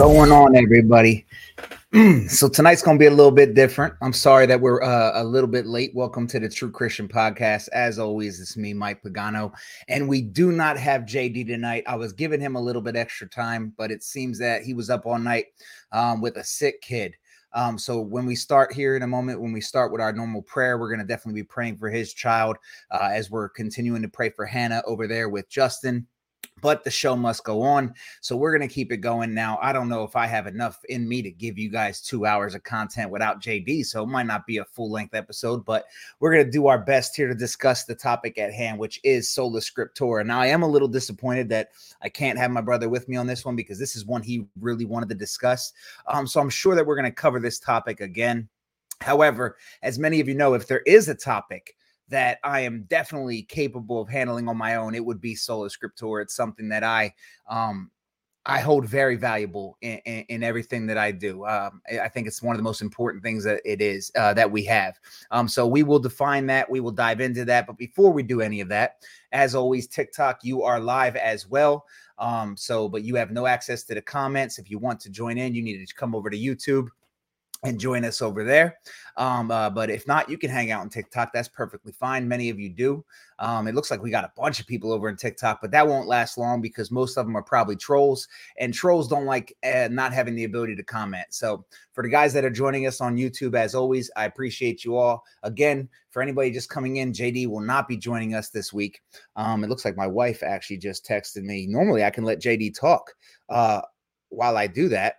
Going on, everybody? so tonight's going to be a little bit different. I'm sorry that we're uh, a little bit late. Welcome to the True Christian Podcast. As always, it's me, Mike Pagano, and we do not have JD tonight. I was giving him a little bit extra time, but it seems that he was up all night um, with a sick kid. Um, so when we start here in a moment, when we start with our normal prayer, we're going to definitely be praying for his child uh, as we're continuing to pray for Hannah over there with Justin but the show must go on. So we're going to keep it going now. I don't know if I have enough in me to give you guys two hours of content without JD. So it might not be a full length episode, but we're going to do our best here to discuss the topic at hand, which is Sola Scriptura. Now, I am a little disappointed that I can't have my brother with me on this one because this is one he really wanted to discuss. Um, so I'm sure that we're going to cover this topic again. However, as many of you know, if there is a topic that I am definitely capable of handling on my own, it would be Sola Scriptura. It's something that I um I hold very valuable in, in, in everything that I do. Um, I think it's one of the most important things that it is uh, that we have. Um, so we will define that. We will dive into that. But before we do any of that, as always, TikTok, you are live as well. Um, so, but you have no access to the comments. If you want to join in, you need to come over to YouTube and join us over there. Um, uh, but if not, you can hang out on TikTok. That's perfectly fine. Many of you do. Um, it looks like we got a bunch of people over in TikTok, but that won't last long because most of them are probably trolls, and trolls don't like uh, not having the ability to comment. So, for the guys that are joining us on YouTube, as always, I appreciate you all. Again, for anybody just coming in, JD will not be joining us this week. Um, it looks like my wife actually just texted me. Normally, I can let JD talk uh, while I do that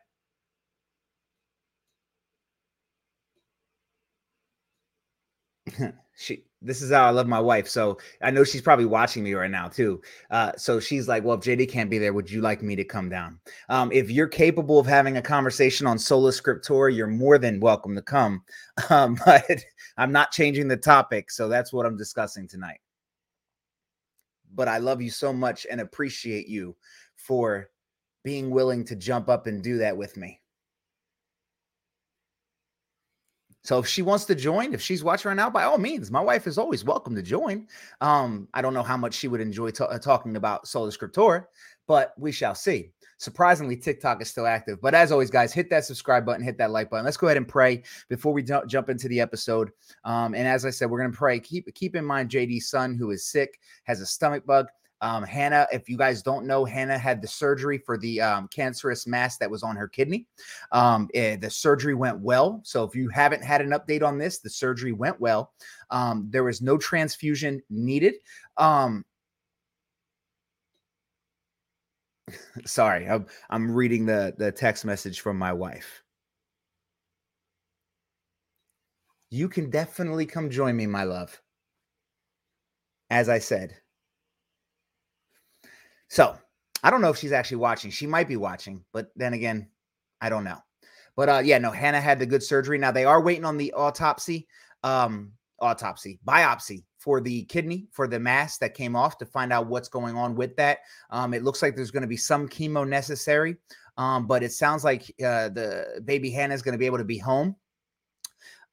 she this is how I love my wife. So I know she's probably watching me right now too. Uh, so she's like, "Well, if JD can't be there, would you like me to come down?" Um, if you're capable of having a conversation on Sola Scriptura, you're more than welcome to come. Um, but I'm not changing the topic, so that's what I'm discussing tonight. But I love you so much and appreciate you for being willing to jump up and do that with me. So if she wants to join, if she's watching right now, by all means, my wife is always welcome to join. Um, I don't know how much she would enjoy uh, talking about Sola Scriptura, but we shall see. Surprisingly, TikTok is still active. But as always, guys, hit that subscribe button, hit that like button. Let's go ahead and pray before we d- jump into the episode. Um, and as I said, we're going to pray. Keep keep in mind JD's son, who is sick, has a stomach bug. Um, Hannah, if you guys don't know, Hannah had the surgery for the um, cancerous mass that was on her kidney. Um, it, eh, the surgery went well. So if you haven't had an update on this, the surgery went well. Um, there was no transfusion needed. Um, sorry, I'm, I'm reading the, the text message from my wife. You can definitely come join me, my love. As I said, so I don't know if she's actually watching. She might be watching, but then again, I don't know. But uh, yeah, no, Hannah had the good surgery. Now they are waiting on the autopsy, um, autopsy, biopsy for the kidney, for the mass that came off to find out what's going on with that. Um, it looks like there's going to be some chemo necessary, um, but it sounds like uh, the baby Hannah is going to be able to be home.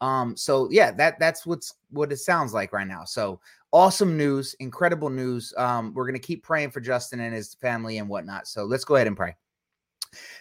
Um, so yeah, that that's what's what it sounds like right now. So awesome news, incredible news. Um, we're to keep praying for Justin and his family and whatnot. So let's go ahead and pray.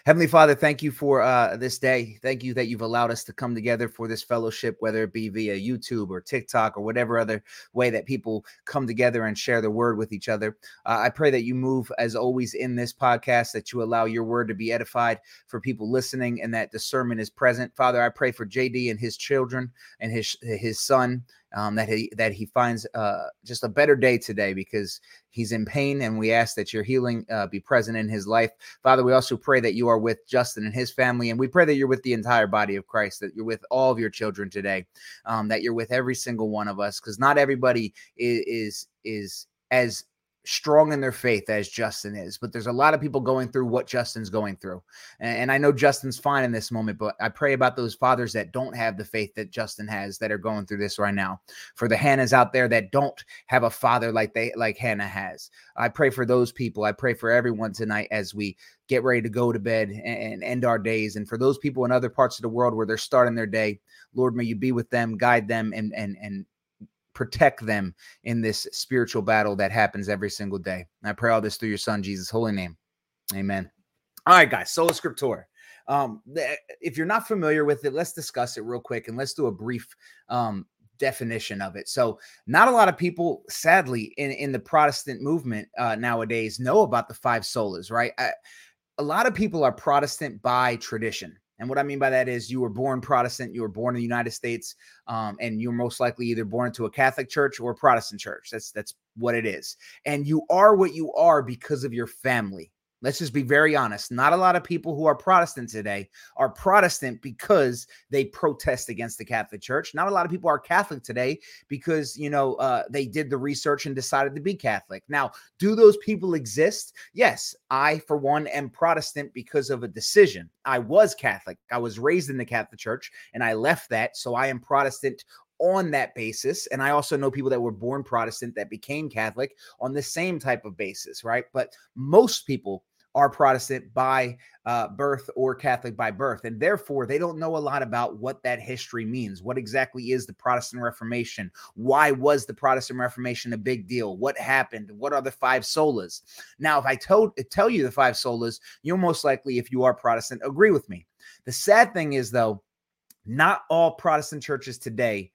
Heavenly Father, thank you for uh, this day. Thank you that you've allowed us to come together for this fellowship, whether it be via YouTube or TikTok or whatever other way that people come together and share the word with each other. Uh, I pray that you move, as always, in this podcast, that you allow your word to be edified for people listening and that discernment is present. Father, I pray for JD and his children and his his son um, that he that he finds uh, just a better day today because he's in pain, and we ask that your healing uh, be present in his life, Father. We also pray that you are with Justin and his family, and we pray that you're with the entire body of Christ, that you're with all of your children today, um, that you're with every single one of us, because not everybody is is, is as strong in their faith as Justin is, but there's a lot of people going through what Justin's going through. And, and, I know Justin's fine in this moment, but I pray about those fathers that don't have the faith that Justin has that are going through this right now. For the Hannahs out there that don't have a father like they like Hannah has. I pray for those people. I pray for everyone tonight as we get ready to go to bed and, and end our days. And for those people in other parts of the world where they're starting their day, Lord, may you be with them, guide them, and and and protect them in this spiritual battle that happens every single day. I pray all this through your son, Jesus' holy name. Amen. All right, guys, Sola Scriptura. Um, if you're not familiar with it, let's discuss it real quick and let's do a brief um, definition of it. So, not a lot of people, sadly, in, in the Protestant movement uh, nowadays know about the five solas, right? I, a lot of people are Protestant by tradition. And what I mean by that is you were born Protestant, you were born in the United States, um, and you're most likely either born into a Catholic church or a Protestant church. That's that's what it is. And you are what you are because of your family. Let's just be very honest. Not a lot of people who are Protestant today are Protestant because they protest against the Catholic Church. Not a lot of people are Catholic today because, you know, uh, they did the research and decided to be Catholic. Now, do those people exist? Yes. I, for one, am Protestant because of a decision. I was Catholic. I was raised in the Catholic Church and I left that. So I am Protestant on that basis. And I also know people that were born Protestant that became Catholic on the same type of basis, right? But most people are Protestant by uh, birth or Catholic by birth. And therefore, they don't know a lot about what that history means. What exactly is the Protestant Reformation? Why was the Protestant Reformation a big deal? What happened? What are the five solas? Now, if I told, tell you the five solas, you'll most likely, if you are Protestant, agree with me. The sad thing is, though, not all Protestant churches today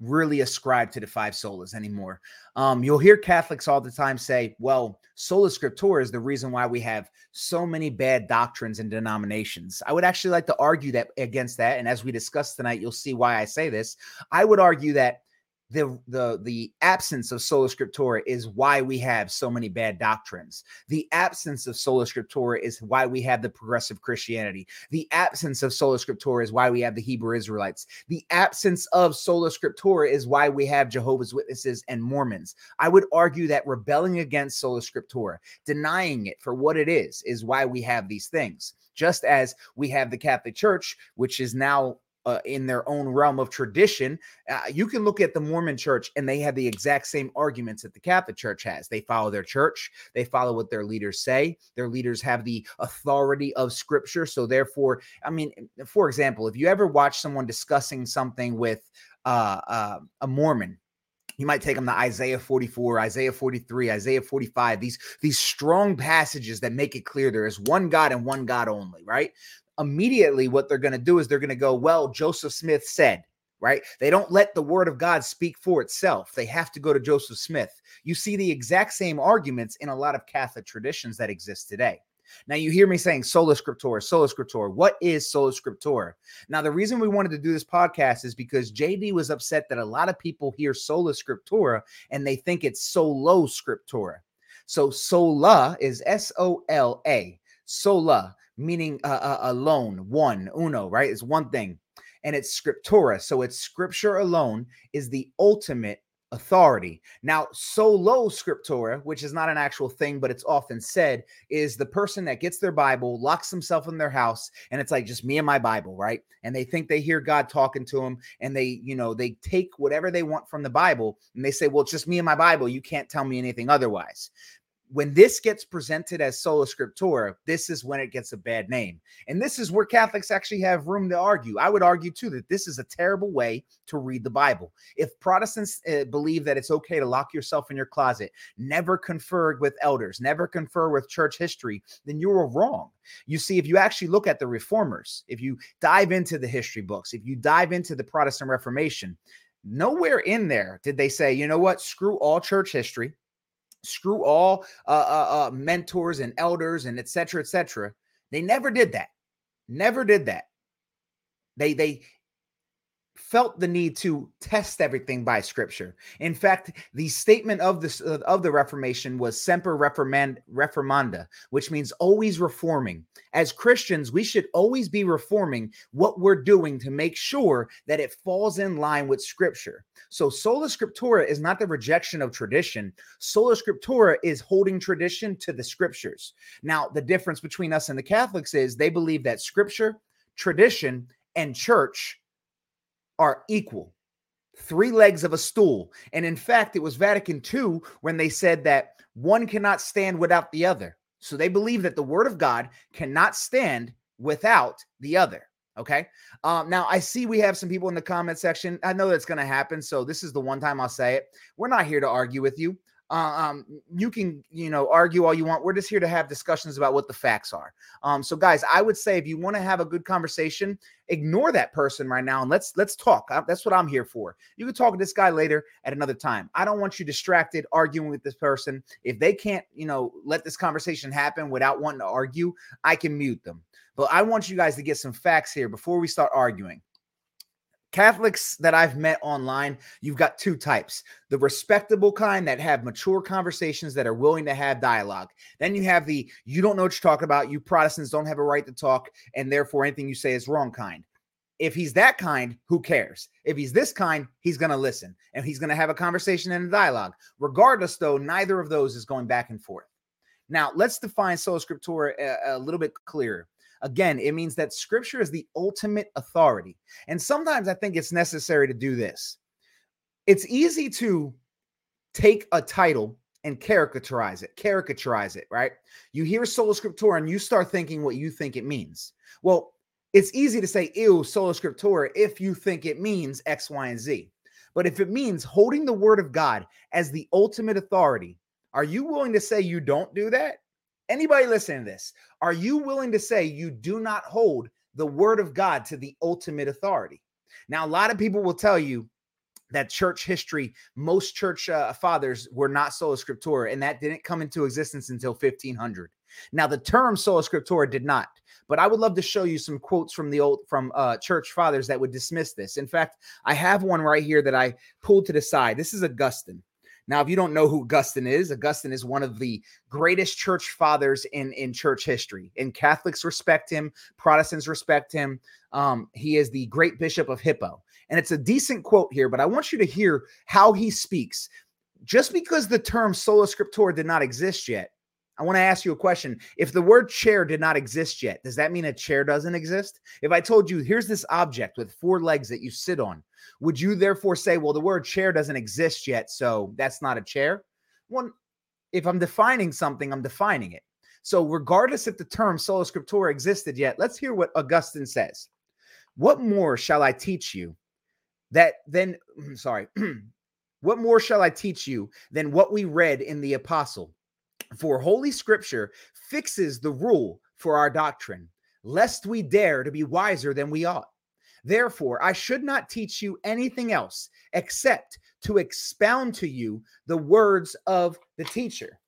really ascribe to the five solas anymore. Um, you'll hear Catholics all the time say, well, sola scriptura is the reason why we have so many bad doctrines and denominations. I would actually like to argue that against that. And as we discuss tonight, you'll see why I say this. I would argue that the the the absence of sola scriptura is why we have so many bad doctrines. The absence of sola scriptura is why we have the progressive christianity. The absence of sola scriptura is why we have the hebrew israelites. The absence of sola scriptura is why we have jehovah's witnesses and mormons. I would argue that rebelling against sola scriptura denying it for what it is is why we have these things. Just as we have the catholic church which is now uh, in their own realm of tradition. Uh, you can look at the Mormon church and they have the exact same arguments that the Catholic church has. They follow their church, they follow what their leaders say. Their leaders have the authority of scripture. So, therefore, I mean, for example, if you ever watch someone discussing something with uh, uh a Mormon, you might take them to Isaiah 44, Isaiah 43, Isaiah 45, these, these strong passages that make it clear there is one God and one God only, right? Immediately what they're going to do is they're going to go, well, Joseph Smith said, right? They don't let the word of God speak for itself. They have to go to Joseph Smith. You see the exact same arguments in a lot of Catholic traditions that exist today. Now you hear me saying sola scriptura, sola scriptura. What is sola scriptura? Now the reason we wanted to do this podcast is because JD was upset that a lot of people hear sola scriptura and they think it's solo scriptura. So sola is S O L A, sola meaning uh, uh, alone, one, uno, right? It's one thing. And it's scriptura. So it's scripture alone is the ultimate authority. Now, solo scriptura, which is not an actual thing, but it's often said, is the person that gets their Bible, locks themselves in their house, and it's like just me and my Bible, right? And they think they hear God talking to them, and they, you know, they take whatever they want from the Bible, and they say, Well, it's just me and my Bible. You can't tell me anything otherwise when this gets presented as sola scriptura, this is when it gets a bad name. And this is where Catholics actually have room to argue. I would argue too that this is a terrible way to read the Bible. If Protestants uh, believe that it's okay to lock yourself in your closet, never confer with elders, never confer with church history, then you are wrong. You see, if you actually look at the reformers, if you dive into the history books, if you dive into the Protestant Reformation, nowhere in there did they say, you know what, screw all church history screw all uh, uh, uh, mentors and elders and etc. etc. They never did that. Never did that. They they felt the need to test everything by scripture. In fact, the statement of this uh, of the Reformation was semper reformand, reformanda, which means always reforming. As Christians, we should always be reforming what we're doing to make sure that it falls in line with scripture. So sola scriptura is not the rejection of tradition. Sola scriptura is holding tradition to the scriptures. Now, the difference between us and the Catholics is they believe that scripture, tradition, and church are equal, three legs of a stool. And in fact, it was Vatican II when they said that one cannot stand without the other. So they believe that the word of God cannot stand without the other. Okay. Um, now I see we have some people in the comment section. I know that's going to happen. So this is the one time I'll say it. We're not here to argue with you. Uh, um, you can, you know, argue all you want. We're just here to have discussions about what the facts are. Um, so, guys, I would say if you want to have a good conversation, ignore that person right now and let's let's talk. I, that's what I'm here for. You can talk to this guy later at another time. I don't want you distracted arguing with this person. If they can't, you know, let this conversation happen without wanting to argue, I can mute them. But I want you guys to get some facts here before we start arguing. Catholics that I've met online, you've got two types the respectable kind that have mature conversations that are willing to have dialogue. Then you have the you don't know what you're talking about. You Protestants don't have a right to talk, and therefore anything you say is wrong kind. If he's that kind, who cares? If he's this kind, he's going to listen and he's going to have a conversation and a dialogue. Regardless, though, neither of those is going back and forth. Now, let's define sola scriptura a, a little bit clearer. Again, it means that scripture is the ultimate authority. And sometimes I think it's necessary to do this. It's easy to take a title and caricaturize it, caricaturize it, right? You hear sola scriptura and you start thinking what you think it means. Well, it's easy to say, ew, sola scriptura, if you think it means X, Y, and Z. But if it means holding the word of God as the ultimate authority, are you willing to say you don't do that? Anybody listening to this, are you willing to say you do not hold the word of God to the ultimate authority? Now, a lot of people will tell you that church history, most church uh, fathers were not sola scriptura, and that didn't come into existence until 1500. Now, the term sola scriptura did not, but I would love to show you some quotes from the old from uh, church fathers that would dismiss this. In fact, I have one right here that I pulled to the side. This is Augustine. Now, if you don't know who Augustine is, Augustine is one of the greatest church fathers in, in church history. And Catholics respect him, Protestants respect him. Um, he is the great bishop of Hippo. And it's a decent quote here, but I want you to hear how he speaks. Just because the term sola scriptura did not exist yet, I want to ask you a question. If the word chair did not exist yet, does that mean a chair doesn't exist? If I told you, here's this object with four legs that you sit on, would you therefore say, well, the word chair doesn't exist yet, so that's not a chair? One, if I'm defining something, I'm defining it. So, regardless if the term sola scriptura existed yet, let's hear what Augustine says. What more shall I teach you that then, sorry, what more shall I teach you than what we read in the apostle? For Holy Scripture fixes the rule for our doctrine, lest we dare to be wiser than we ought. Therefore, I should not teach you anything else except to expound to you the words of the teacher.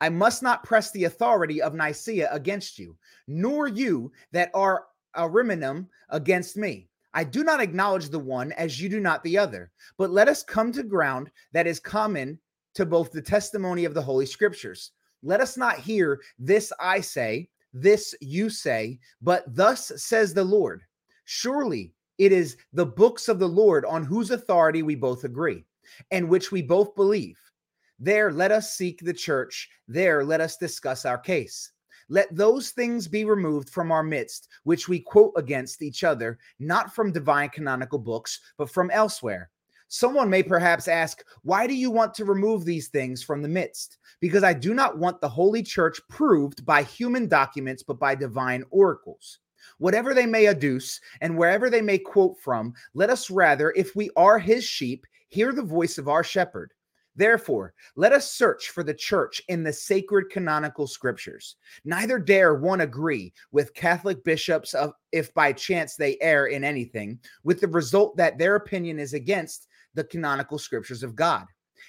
I must not press the authority of Nicaea against you, nor you that are Ariminum against me. I do not acknowledge the one as you do not the other, but let us come to ground that is common to both the testimony of the Holy Scriptures. Let us not hear this I say, this you say, but thus says the Lord. Surely it is the books of the Lord on whose authority we both agree, and which we both believe. There let us seek the church, there let us discuss our case. Let those things be removed from our midst, which we quote against each other, not from divine canonical books, but from elsewhere Someone may perhaps ask, Why do you want to remove these things from the midst? Because I do not want the Holy Church proved by human documents, but by divine oracles. Whatever they may adduce and wherever they may quote from, let us rather, if we are his sheep, hear the voice of our shepherd. Therefore, let us search for the church in the sacred canonical scriptures. Neither dare one agree with Catholic bishops of if by chance they err in anything, with the result that their opinion is against the canonical scriptures of God.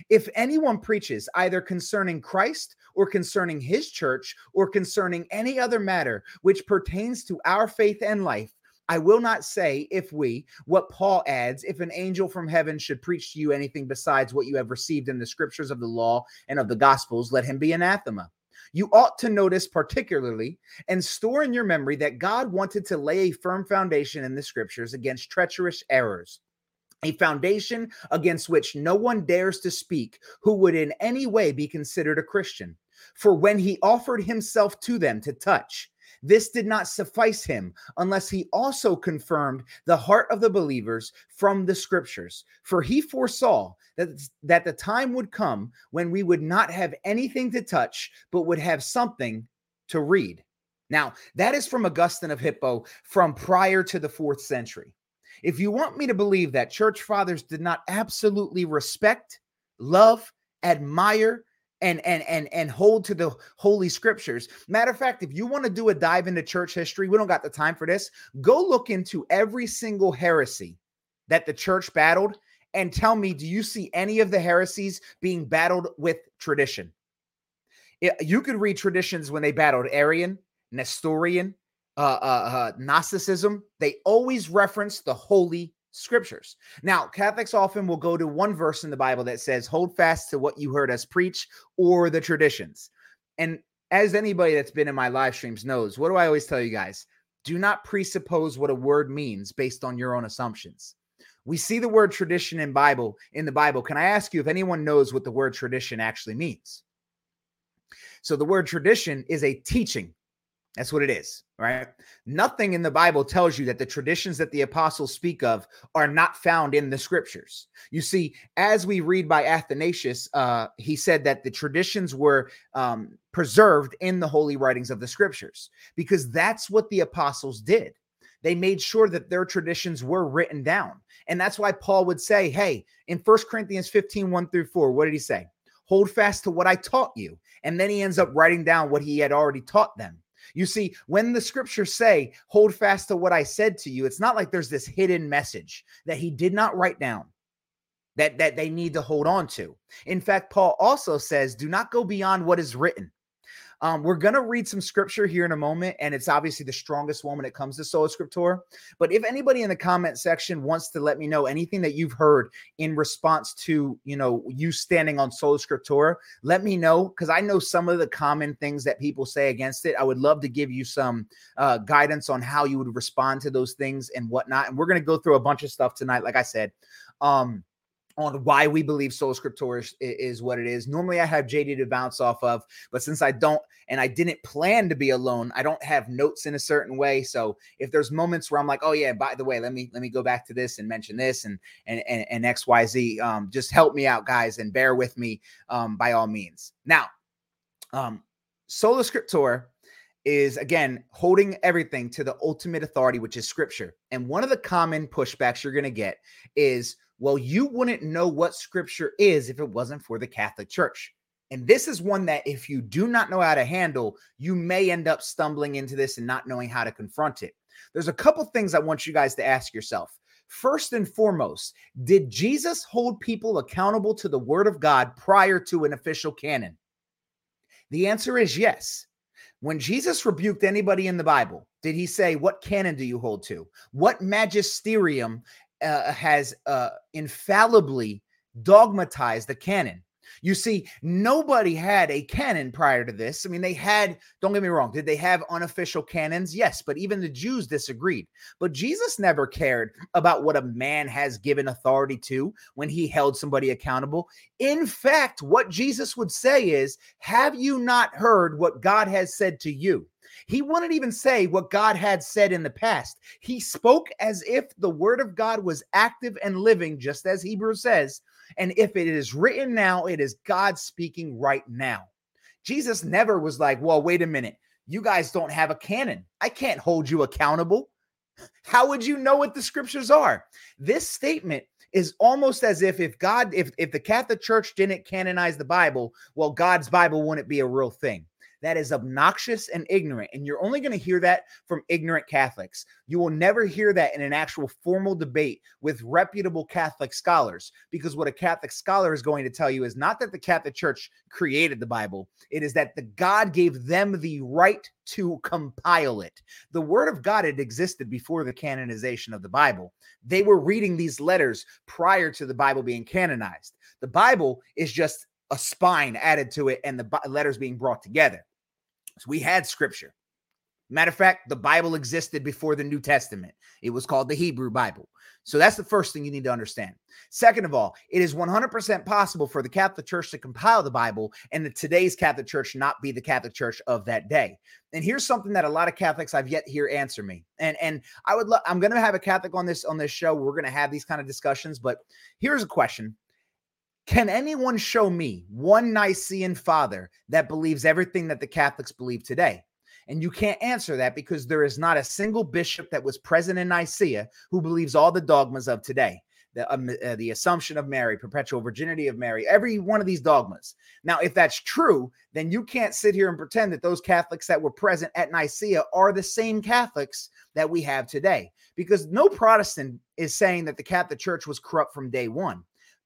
If anyone preaches either concerning Christ or concerning his church or concerning any other matter which pertains to our faith and life, I will not say if we, what Paul adds, if an angel from heaven should preach to you anything besides what you have received in the scriptures of the law and of the gospels, let him be anathema. You ought to notice particularly and store in your memory that God wanted to lay a firm foundation in the scriptures against treacherous errors a foundation against which no one dares to speak who would in any way be considered a Christian. For when he offered himself to them to touch, this did not suffice him unless he also confirmed the heart of the believers from the scriptures. For he foresaw that, that the time would come when we would not have anything to touch, but would have something to read. Now, that is from Augustine of Hippo from prior to the fourth century. If you want me to believe that church fathers did not absolutely respect love, admire, and and and and hold to the holy scriptures. Matter of fact, if you want to do a dive into church history, we don't got the time for this. Go look into every single heresy that the church battled and tell me do you see any of the heresies being battled with tradition? It, you could read traditions when they battled Arian, Nestorian, uh, uh, uh, Gnosticism. They always reference the holy scriptures. Now, Catholics often will go to one verse in the Bible that says, hold fast to what you heard us preach or the traditions. And as anybody that's been in my live streams knows, what do I always tell you guys? Do not presuppose what a word means based on your own assumptions. We see the word tradition in Bible in the Bible. Can I ask you if anyone knows what the word tradition actually means? So the word tradition is a teaching. That's what it is, right? Nothing in the Bible tells you that the traditions that the apostles speak of are not found in the scriptures. You see, as we read by Athanasius, uh, he said that the traditions were um, preserved in the holy writings of the scriptures because that's what the apostles did. They made sure that their traditions were written down. And that's why Paul would say, hey, in First Corinthians 15, 1 through 4, what did he say? Hold fast to what I taught you. And then he ends up writing down what he had already taught them. You see, when the scriptures say, hold fast to what I said to you, it's not like there's this hidden message that he did not write down that, that they need to hold on to. In fact, Paul also says, do not go beyond what is written. Um, we're going to read some scripture here in a moment, and it's obviously the strongest one when it comes to Sola Scriptura. But if anybody in the comment section wants to let me know anything that you've heard in response to, you know, you standing on Sola Scriptura, let me know because I know some of the common things that people say against it. I would love to give you some uh, guidance on how you would respond to those things and whatnot. And we're going to go through a bunch of stuff tonight, like I said. Um, on why we believe Sola Scriptura is, is, what it is. Normally, I have JD to bounce off of, but since I don't and I didn't plan to be alone, I don't have notes in a certain way. So if there's moments where I'm like, oh yeah, by the way, let me let me go back to this and mention this and and and, and X Y Z, um, just help me out, guys, and bear with me um, by all means. Now, um, Sola Scriptura is again holding everything to the ultimate authority, which is Scripture. And one of the common pushbacks you're going to get is well, you wouldn't know what scripture is if it wasn't for the Catholic Church. And this is one that, if you do not know how to handle, you may end up stumbling into this and not knowing how to confront it. There's a couple things I want you guys to ask yourself. First and foremost, did Jesus hold people accountable to the word of God prior to an official canon? The answer is yes. When Jesus rebuked anybody in the Bible, did he say, What canon do you hold to? What magisterium uh, has uh, infallibly dogmatized the canon. You see, nobody had a canon prior to this. I mean, they had, don't get me wrong, did they have unofficial canons? Yes, but even the Jews disagreed. But Jesus never cared about what a man has given authority to when he held somebody accountable. In fact, what Jesus would say is, Have you not heard what God has said to you? He wouldn't even say what God had said in the past. He spoke as if the word of God was active and living, just as Hebrews says. And if it is written now, it is God speaking right now. Jesus never was like, well, wait a minute. You guys don't have a canon. I can't hold you accountable. How would you know what the scriptures are? This statement is almost as if if God if if the Catholic Church didn't canonize the Bible, well God's Bible wouldn't be a real thing that is obnoxious and ignorant. And you're only going to hear that from ignorant Catholics. You will never hear that in an actual formal debate with reputable Catholic scholars, because what a Catholic scholar is going to tell you is not that the Catholic Church created the Bible, it is that the God gave them the right to compile it. The Word of God had existed before the canonization of the Bible. They were reading these letters prior to the Bible being canonized. The Bible is just a spine added to it and the letters being brought together. We had scripture. Matter of fact, the Bible existed before the New Testament. It was called the Hebrew Bible. So that's the first thing you need to understand. Second of all, it is 100% possible for the Catholic Church to compile the Bible and the today's Catholic Church not be the Catholic Church of that day. And here's something that a lot of Catholics I've yet hear answer me. And and I would lo- I'm going to have a Catholic on this on this show. We're going to have these kind of discussions, but here's a question can anyone show me one Nicene father that believes everything that the Catholics believe today? And you can't answer that because there is not a single bishop that was present in Nicaea who believes all the dogmas of today. the, um, uh, the assumption of Mary, perpetual virginity of Mary, every one of these dogmas. Now, if that's true, then you can't sit here and pretend that those Catholics that were present at Nicaea are the same Catholics that we have today, because no Protestant is saying that the Catholic Church was corrupt from day one.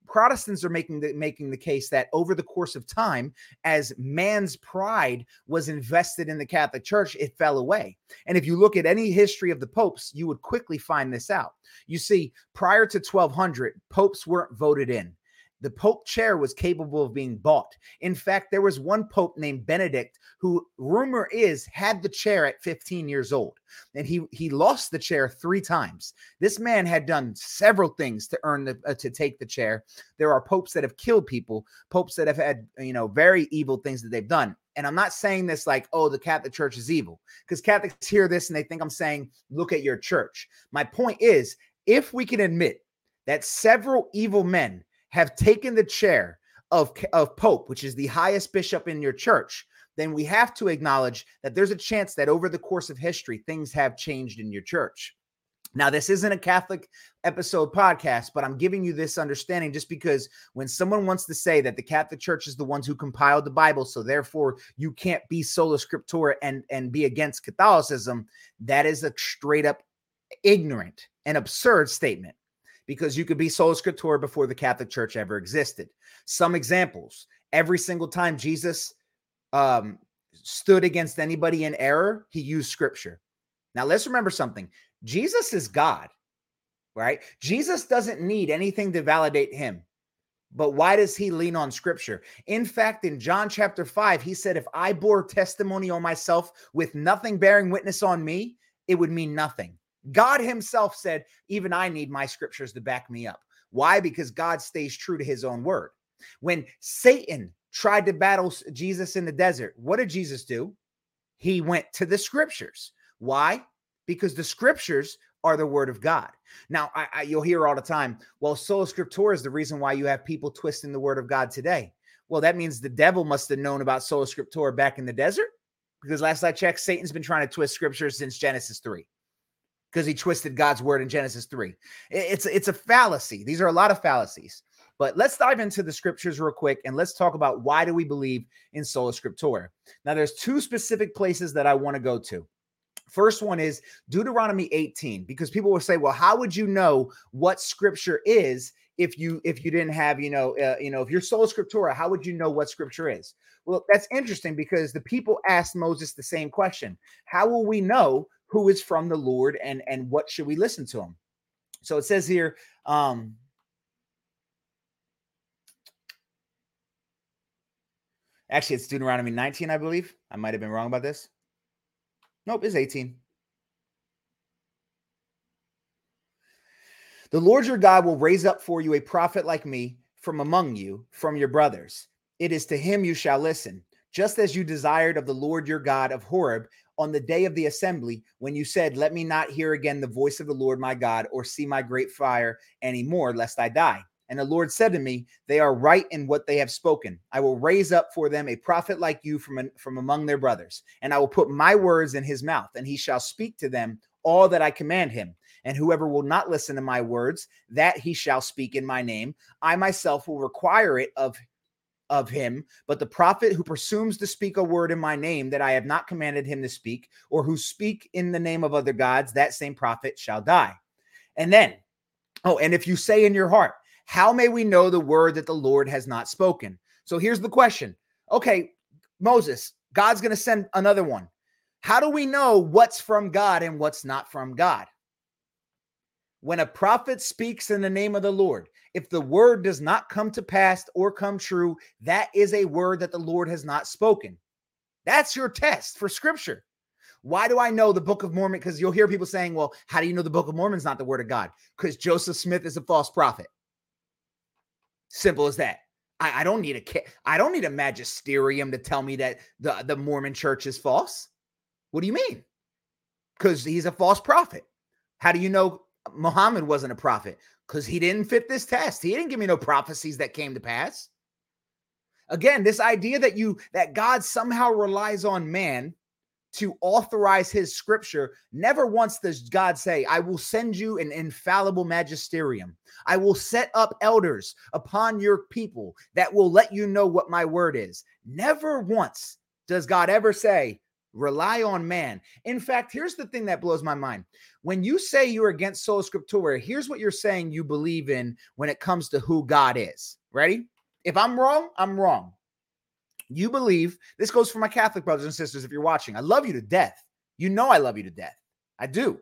Protestants are making the making the case that over the course of time, as man's pride was invested in the Catholic Church, it fell away. And if you look at any history of the popes, you would quickly find this out. You see, prior to 1200, popes weren't voted in the pope chair was capable of being bought. In fact, there was one pope named Benedict who rumor is had the chair at 15 years old and he he lost the chair 3 times. This man had done several things to earn the uh, to take the chair. There are popes that have killed people, popes that have had, you know, very evil things that they've done. And I'm not saying this like, oh, the Catholic Church is evil, because Catholics hear this and they think I'm saying, look at your church. My point is, if we can admit that several evil men have taken the chair of, of Pope, which is the highest bishop in your church, then we have to acknowledge that there's a chance that over the course of history, things have changed in your church. Now, this isn't a Catholic episode podcast, but I'm giving you this understanding just because when someone wants to say that the Catholic Church is the ones who compiled the Bible, so therefore you can't be sola scriptura and, and be against Catholicism, that is a straight up ignorant and absurd statement because you could be sola scriptura before the Catholic Church ever existed. Some examples: every single time Jesus um, stood against anybody in error, he used Scripture. Now let's remember something: Jesus is God, right? Jesus doesn't need anything to validate him. But why does he lean on scripture? In fact, in John chapter 5, he said, If I bore testimony on myself with nothing bearing witness on me, it would mean nothing. God himself said, Even I need my scriptures to back me up. Why? Because God stays true to his own word. When Satan tried to battle Jesus in the desert, what did Jesus do? He went to the scriptures. Why? Because the scriptures are the word of God. Now, I, I, you'll hear all the time, well, sola scriptura is the reason why you have people twisting the word of God today. Well, that means the devil must have known about sola scriptura back in the desert because last I checked, Satan's been trying to twist scriptures since Genesis 3 because he twisted God's word in Genesis 3. It's it's a fallacy. These are a lot of fallacies. But let's dive into the scriptures real quick and let's talk about why do we believe in sola scriptura. Now there's two specific places that I want to go to. First one is Deuteronomy 18 because people will say, "Well, how would you know what scripture is if you if you didn't have, you know, uh, you know, if you're sola scriptura, how would you know what scripture is?" Well, that's interesting because the people asked Moses the same question. How will we know who is from the Lord and and what should we listen to him? So it says here, um, actually, it's Deuteronomy 19, I believe. I might have been wrong about this. Nope, it's 18. The Lord your God will raise up for you a prophet like me from among you, from your brothers. It is to him you shall listen, just as you desired of the Lord your God of Horeb on the day of the assembly when you said, Let me not hear again the voice of the Lord my God or see my great fire anymore, lest I die. And the Lord said to me, They are right in what they have spoken. I will raise up for them a prophet like you from, from among their brothers, and I will put my words in his mouth, and he shall speak to them all that I command him. And whoever will not listen to my words, that he shall speak in my name, I myself will require it of of him, but the prophet who presumes to speak a word in my name that I have not commanded him to speak, or who speak in the name of other gods, that same prophet shall die. And then, oh, and if you say in your heart, how may we know the word that the Lord has not spoken? So here's the question. Okay, Moses, God's going to send another one. How do we know what's from God and what's not from God? When a prophet speaks in the name of the Lord, if the word does not come to pass or come true, that is a word that the Lord has not spoken. That's your test for scripture. Why do I know the Book of Mormon? Because you'll hear people saying, well, how do you know the Book of Mormon is not the word of God? Because Joseph Smith is a false prophet. Simple as that. I, I don't need a I don't need a magisterium to tell me that the, the Mormon church is false. What do you mean? Because he's a false prophet. How do you know Muhammad wasn't a prophet? because he didn't fit this test. He didn't give me no prophecies that came to pass. Again, this idea that you that God somehow relies on man to authorize his scripture, never once does God say, I will send you an infallible magisterium. I will set up elders upon your people that will let you know what my word is. Never once does God ever say, rely on man. In fact, here's the thing that blows my mind. When you say you're against sola scriptura, here's what you're saying you believe in when it comes to who God is. Ready? If I'm wrong, I'm wrong. You believe this goes for my Catholic brothers and sisters if you're watching. I love you to death. You know I love you to death. I do.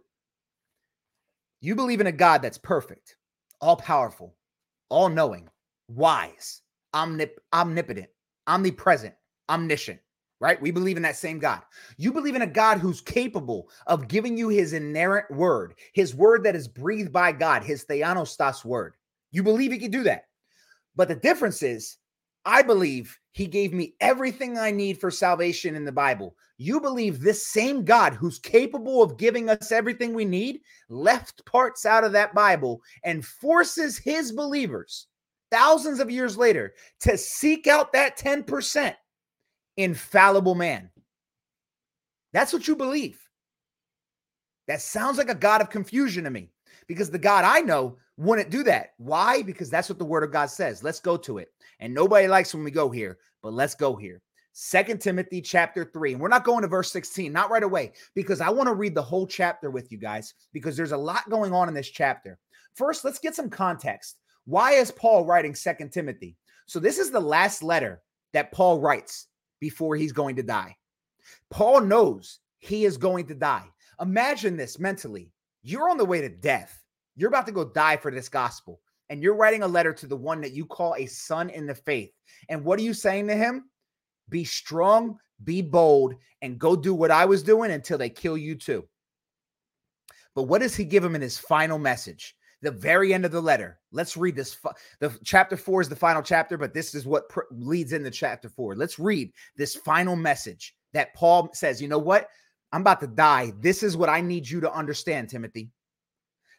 You believe in a God that's perfect, all powerful, all knowing, wise, omnip- omnipotent, omnipresent, omniscient right? We believe in that same God. You believe in a God who's capable of giving you his inerrant word, his word that is breathed by God, his theopneustos word. You believe he can do that. But the difference is, I believe he gave me everything I need for salvation in the Bible. You believe this same God who's capable of giving us everything we need left parts out of that Bible and forces his believers thousands of years later to seek out that 10% infallible man. That's what you believe. That sounds like a God of confusion to me because the God I know wouldn't do that. Why? Because that's what the word of God says. Let's go to it. And nobody likes when we go here, but let's go here. Second Timothy chapter 3. And we're not going to verse 16, not right away, because I want to read the whole chapter with you guys because there's a lot going on in this chapter. First, let's get some context. Why is Paul writing Second Timothy? So this is the last letter that Paul writes before he's going to die. Paul knows he is going to die. Imagine this mentally. You're on the way to death. You're about to go die for this gospel. And you're writing a letter to the one that you call a son in the faith. And what are you saying to him? Be strong, be bold, and go do what I was doing until they kill you too. But what does he give him in his final message? The very end of the letter. Let's read this. The chapter four is the final chapter, but this is what pr- leads into chapter four. Let's read this final message that Paul says, you know what? I'm about to die. This is what I need you to understand, Timothy.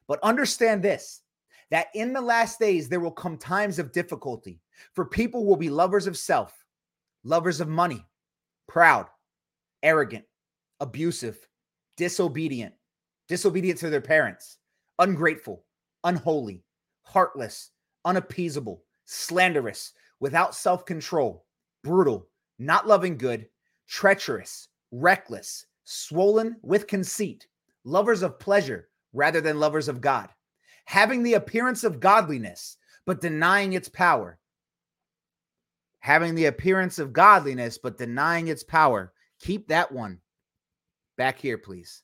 But understand this that in the last days, there will come times of difficulty, for people will be lovers of self, lovers of money, proud, arrogant, abusive, disobedient, disobedient to their parents, ungrateful unholy, heartless, unappeasable, slanderous, without self control, brutal, not loving good, treacherous, reckless, swollen with conceit, lovers of pleasure rather than lovers of God, having the appearance of godliness, but denying its power. Having the appearance of godliness, but denying its power. Keep that one back here, please.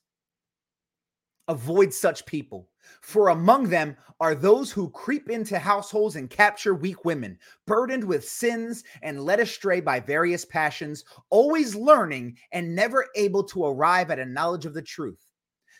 Avoid such people. For among them are those who creep into households and capture weak women, burdened with sins and led astray by various passions, always learning and never able to arrive at a knowledge of the truth.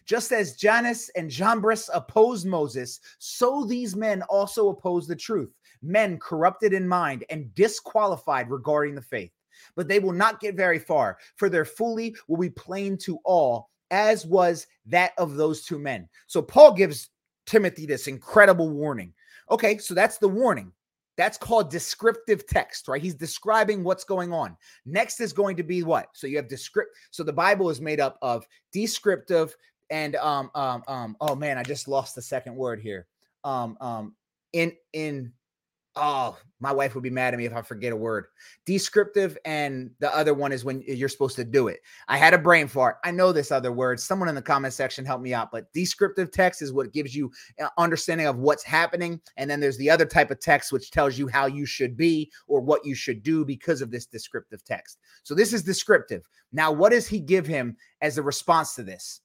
Just as Jannes and Jambres opposed Moses, so these men also oppose the truth, men corrupted in mind and disqualified regarding the faith. But they will not get very far, for their folly will be plain to all as was that of those two men. So Paul gives Timothy this incredible warning. Okay, so that's the warning. That's called descriptive text, right? He's describing what's going on. Next is going to be what? So you have descript. So the Bible is made up of descriptive and um um um. Oh man, I just lost the second word here. Um um in in oh, my wife would be mad at me if I forget a word. Descriptive, and the other one is when eh, you're supposed to do it. I had a brain fart. I know this other word. Someone in the comment section help me out. But descriptive text is what gives you eh, understanding of what's happening, and then there's the other type of text which tells you how you should be or what you should do because of this descriptive text. So this is descriptive. Now, what does he give him as a response to this?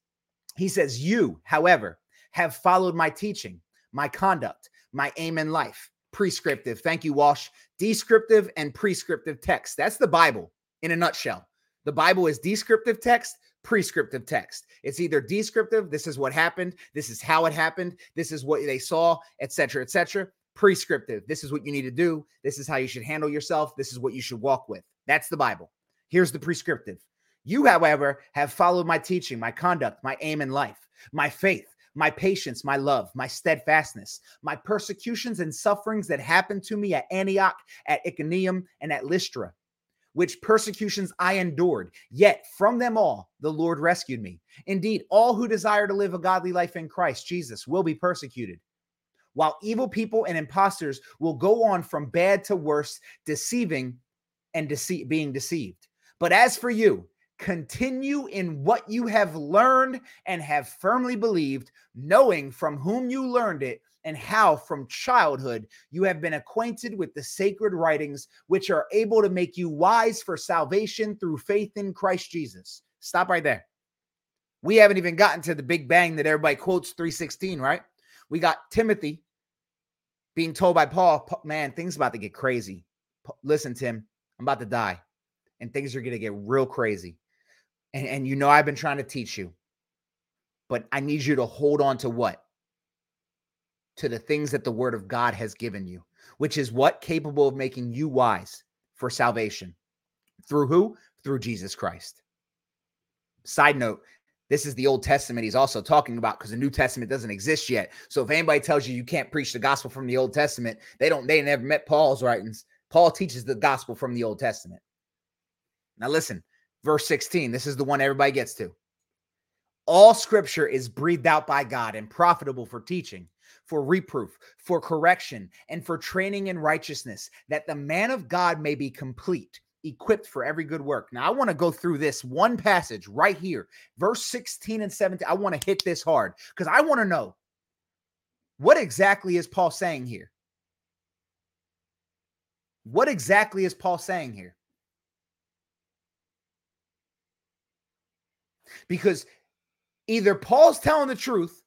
He says, "You, however, have followed my teaching, my conduct, my aim in life." Prescriptive. Thank you, Walsh. Descriptive and prescriptive text. That's the Bible in a nutshell. The Bible is descriptive text, prescriptive text. It's either descriptive, this is what happened, this is how it happened, this is what they saw, etc., etc. Prescriptive, this is what you need to do, this is how you should handle yourself, this is what you should walk with. That's the Bible. Here's the prescriptive. You, however, have followed my teaching, my conduct, my aim in life, my faith, my patience, my love, my steadfastness, my persecutions and sufferings that happened to me at Antioch, at Iconium, and at Lystra. which persecutions I endured. Yet from them all, the Lord rescued me. Indeed, all who desire to live a godly life in Christ Jesus will be persecuted, while evil people and impostors will go on from bad to worse, deceiving and dece- being deceived. But as for you, continue in what you have learned and have firmly believed, knowing from whom you learned it and how from childhood you have been acquainted with the sacred writings, which are able to make you wise for salvation through faith in Christ Jesus. Stop right there. We haven't even gotten to the big bang that everybody quotes 316, right? We got Timothy being told by Paul, man, things about to get crazy. Listen, Tim, I'm about to die and things are going to get real crazy. And, and you know, I've been trying to teach you, but I need you to hold on to what? To the things that the word of God has given you, which is what? Capable of making you wise for salvation. Through who? Through Jesus Christ. Side note, this is the Old Testament he's also talking about because the New Testament doesn't exist yet. So if anybody tells you you can't preach the gospel from the Old Testament, they don't, they never met Paul's writings. Paul teaches the gospel from the Old Testament. Now, listen, verse 16. This is the one everybody gets to. All scripture is breathed out by God and profitable for teaching, for reproof, for correction, and for training in righteousness, that the man of God may be complete, equipped for every good work. Now, I want to go through this one passage right here, verse 16 and 17. I want to hit this hard because I want to know what exactly is Paul saying here? What exactly is Paul saying here? Because either Paul's telling the truth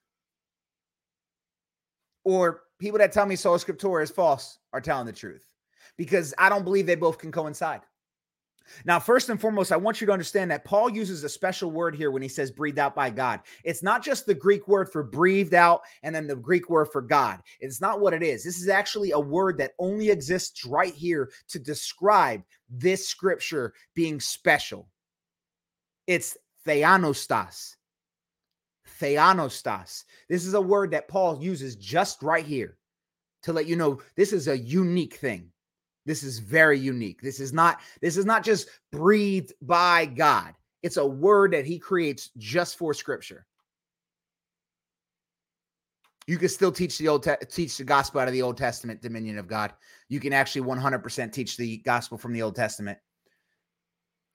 or people that tell me sola scriptura is false are telling the truth because I don't believe they both can coincide. Now, first and foremost, I want you to understand that Paul uses a special word here when he says breathed out by God. It's not just the Greek word for breathed out and then the Greek word for God. It's not what it is. This is actually a word that only exists right here to describe this scripture being special. It's theanostas. Theanostas. This is a word that Paul uses just right here to let you know this is a unique thing. This is very unique. This is not this is not just breathed by God. It's a word that he creates just for scripture. You can still teach the old te- teach the gospel out of the Old Testament dominion of God. You can actually 100% teach the gospel from the Old Testament.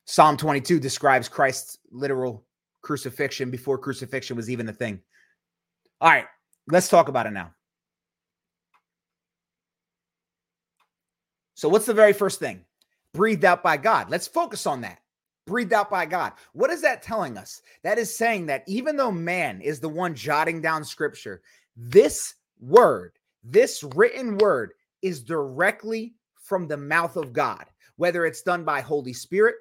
Psalm 22 describes Christ's literal crucifixion before crucifixion was even a thing. All right, let's talk about it now. So, what's the very first thing? Breathed out by God. Let's focus on that. Breathed out by God. What is that telling us? That is saying that even though man is the one jotting down scripture, this word, this written word, is directly from the mouth of God, whether it's done by Holy Spirit,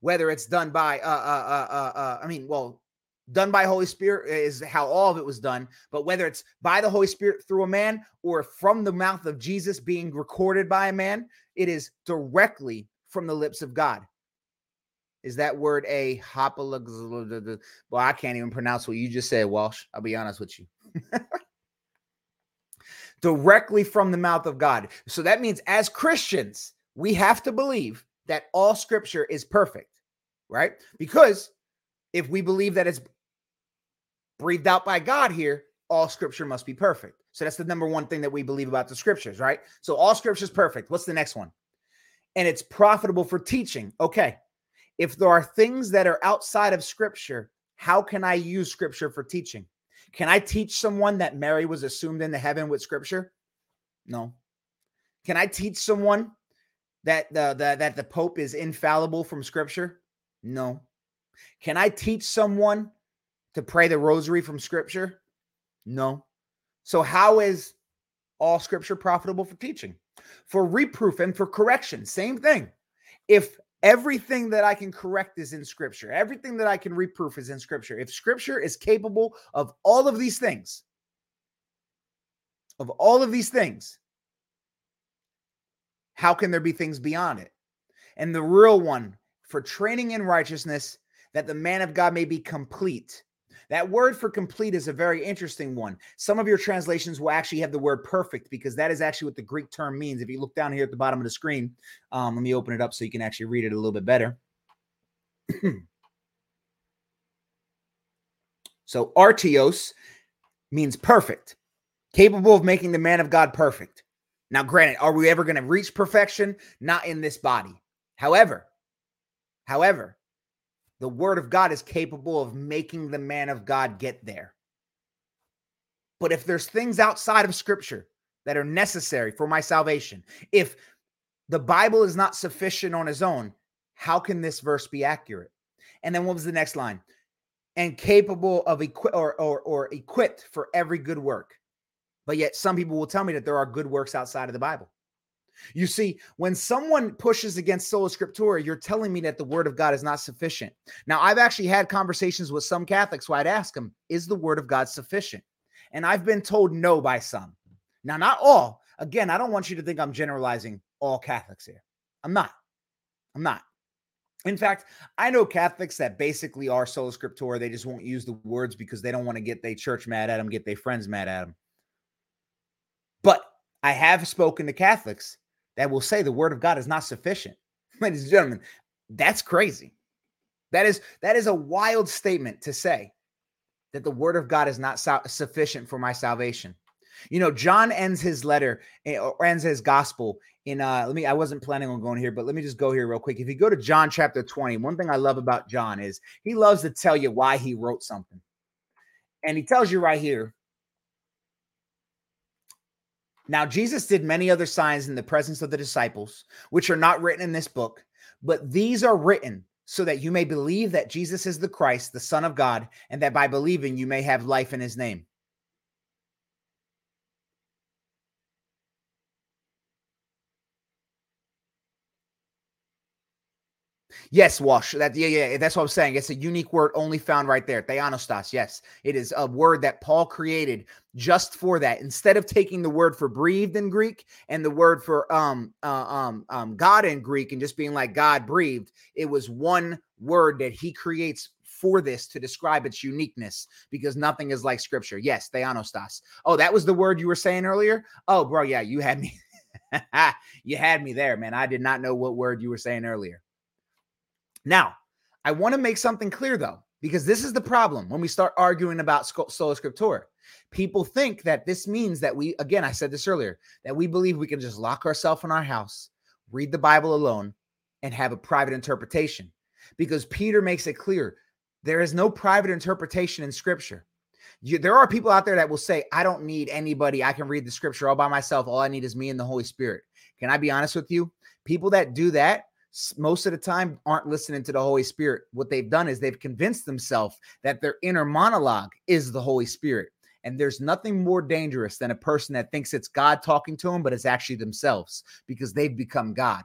whether it's done by uh, uh, uh, uh, uh, I mean, well, done by Holy Spirit is how all of it was done, but whether it's by the Holy Spirit through a man or from the mouth of Jesus being recorded by a man, it is directly from the lips of God. Is that word a hopalog? Well, I can't even pronounce what you just said, Walsh. I'll be honest with you. directly from the mouth of God. So that means as Christians, we have to believe that all scripture is perfect, right? Because if we believe that it's breathed out by God here, all scripture must be perfect. So that's the number one thing that we believe about the scriptures, right? So all scripture is perfect. What's the next one? And it's profitable for teaching. Okay. If there are things that are outside of scripture, how can I use scripture for teaching? Can I teach someone that Mary was assumed into heaven with scripture? No. Can I teach someone that the, the that the pope is infallible from scripture? No. Can I teach someone to pray the rosary from scripture? No. So how is all scripture profitable for teaching? For reproof and for correction, same thing. If everything that I can correct is in scripture, everything that I can reproof is in scripture, if scripture is capable of all of these things, of all of these things, how can there be things beyond it? And the real one for training in righteousness, that the man of God may be complete, That word for complete is a very interesting one. Some of your translations will actually have the word perfect because that is actually what the Greek term means. If you look down here at the bottom of the screen, um, let me open it up so you can actually read it a little bit better. so, artios means perfect, capable of making the man of God perfect. Now, granted, are we ever going to reach perfection? Not in this body. However, however, the word of God is capable of making the man of God get there. But if there's things outside of scripture that are necessary for my salvation, if the Bible is not sufficient on its own, how can this verse be accurate? And then what was the next line? And capable of equi- or, or, or equipped for every good work. But yet some people will tell me that there are good works outside of the Bible. You see, when someone pushes against sola scriptura, you're telling me that the word of God is not sufficient. Now, I've actually had conversations with some Catholics where I'd ask them, is the word of God sufficient? And I've been told no by some. Now, not all. Again, I don't want you to think I'm generalizing all Catholics here. I'm not. I'm not. In fact, I know Catholics that basically are sola scriptura. They just won't use the words because they don't want to get their church mad at them, get their friends mad at them. But I have spoken to Catholics that will say the word of God is not sufficient. Ladies and gentlemen, that's crazy. That is that is a wild statement to say that the word of God is not sufficient for my salvation. You know, John ends his letter eh, or ends his gospel in uh let me I wasn't planning on going here, but let me just go here real quick. If you go to John chapter 20, one thing I love about John is he loves to tell you why he wrote something. And he tells you right here now, Jesus did many other signs in the presence of the disciples, which are not written in this book, but these are written so that you may believe that Jesus is the Christ, the Son of God, and that by believing you may have life in his name. Yes, Walsh. That yeah, yeah. That's what I'm saying. It's a unique word only found right there. Theopneustos. Yes, it is a word that Paul created just for that. Instead of taking the word for breathed in Greek and the word for um uh, um um God in Greek and just being like God breathed, it was one word that he creates for this to describe its uniqueness because nothing is like scripture. Yes, theopneustos. Oh, that was the word you were saying earlier. Oh, bro, yeah, you had me. you had me there, man. I did not know what word you were saying earlier. Now, I want to make something clear though, because this is the problem when we start arguing about sola scriptura. People think that this means that we, again, I said this earlier, that we believe we can just lock ourselves in our house, read the Bible alone, and have a private interpretation. Because Peter makes it clear there is no private interpretation in scripture. You, there are people out there that will say, I don't need anybody. I can read the scripture all by myself. All I need is me and the Holy Spirit. Can I be honest with you? People that do that most of the time aren't listening to the Holy Spirit. What they've done is they've convinced themselves that their inner monologue is the Holy Spirit. And there's nothing more dangerous than a person that thinks it's God talking to them, but it's actually themselves because they've become God.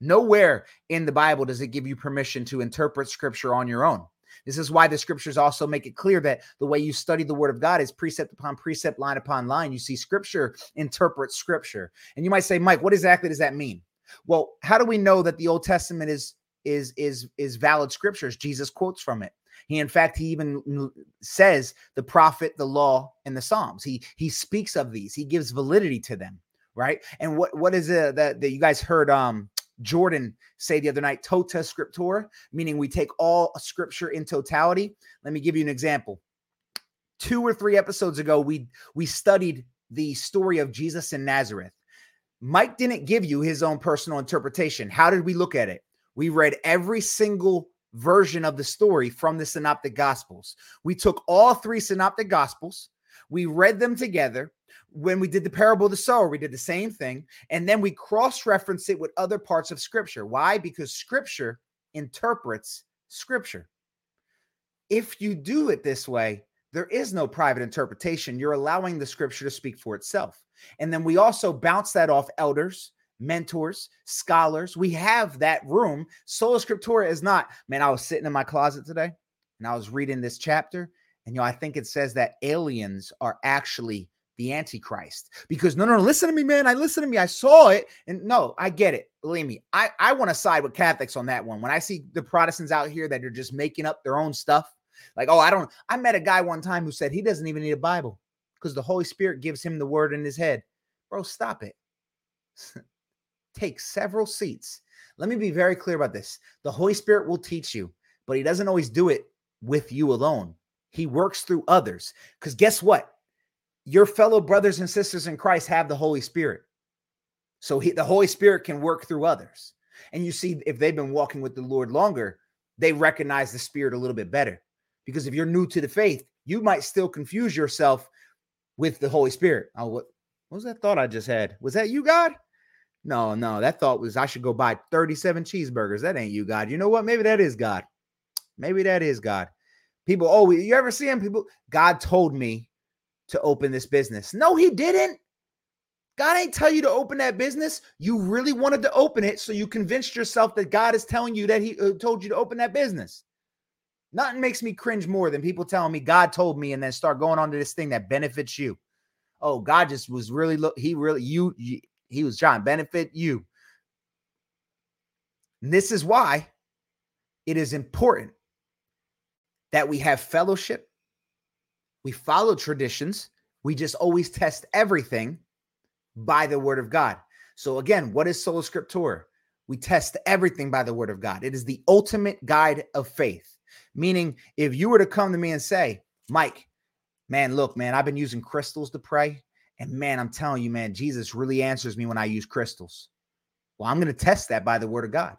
Nowhere in the Bible does it give you permission to interpret scripture on your own. This is why the scriptures also make it clear that the way you study the word of God is precept upon precept, line upon line. You see scripture interpret scripture. And you might say, Mike, what exactly does that mean? Well, how do we know that the Old Testament is is is is valid scriptures? Jesus quotes from it. He, in fact, he even says the prophet, the law, and the Psalms. He he speaks of these. He gives validity to them, right? And what what is it that, that you guys heard um Jordan say the other night, tota scriptura, meaning we take all scripture in totality. Let me give you an example. Two or three episodes ago, we we studied the story of Jesus in Nazareth. Mike didn't give you his own personal interpretation. How did we look at it? We read every single version of the story from the Synoptic Gospels. We took all three Synoptic Gospels, we read them together. When we did the parable of the sower, we did the same thing. And then we cross reference it with other parts of Scripture. Why? Because Scripture interprets Scripture. If you do it this way, there is no private interpretation. You're allowing the Scripture to speak for itself. And then we also bounce that off elders, mentors, scholars. We have that room. Sola Scriptura is not, man, I was sitting in my closet today and I was reading this chapter. And, you know, I think it says that aliens are actually the Antichrist. Because, no, no, listen to me, man. I listen to me. I saw it. And no, I get it. Believe me, I, I want to side with Catholics on that one. When I see the Protestants out here that are just making up their own stuff, Like, oh, I don't. I met a guy one time who said he doesn't even need a Bible because the Holy Spirit gives him the word in his head. Bro, stop it. Take several seats. Let me be very clear about this. The Holy Spirit will teach you, but he doesn't always do it with you alone. He works through others. Because guess what? Your fellow brothers and sisters in Christ have the Holy Spirit. So he, the Holy Spirit can work through others. And you see, if they've been walking with the Lord longer, they recognize the Spirit a little bit better. Because if you're new to the faith, you might still confuse yourself with the Holy Spirit. Oh, what, what was that thought I just had? Was that you, God? No, no, that thought was I should go buy 37 cheeseburgers. That ain't you, God. You know what? Maybe that is God. Maybe that is God. People, oh, you ever see him? People, God told me to open this business. No, he didn't. God ain't tell you to open that business. You really wanted to open it, so you convinced yourself that God is telling you that He uh, told you to open that business. Nothing makes me cringe more than people telling me God told me, and then start going on to this thing that benefits you. Oh, God just was really look. He really you, you he was trying to benefit you. And this is why it is important that we have fellowship. We follow traditions. We just always test everything by the word of God. So again, what is sola scriptura? We test everything by the word of God. It is the ultimate guide of faith. Meaning, if you were to come to me and say, Mike, man, look, man, I've been using crystals to pray. And man, I'm telling you, man, Jesus really answers me when I use crystals. Well, I'm going to test that by the word of God.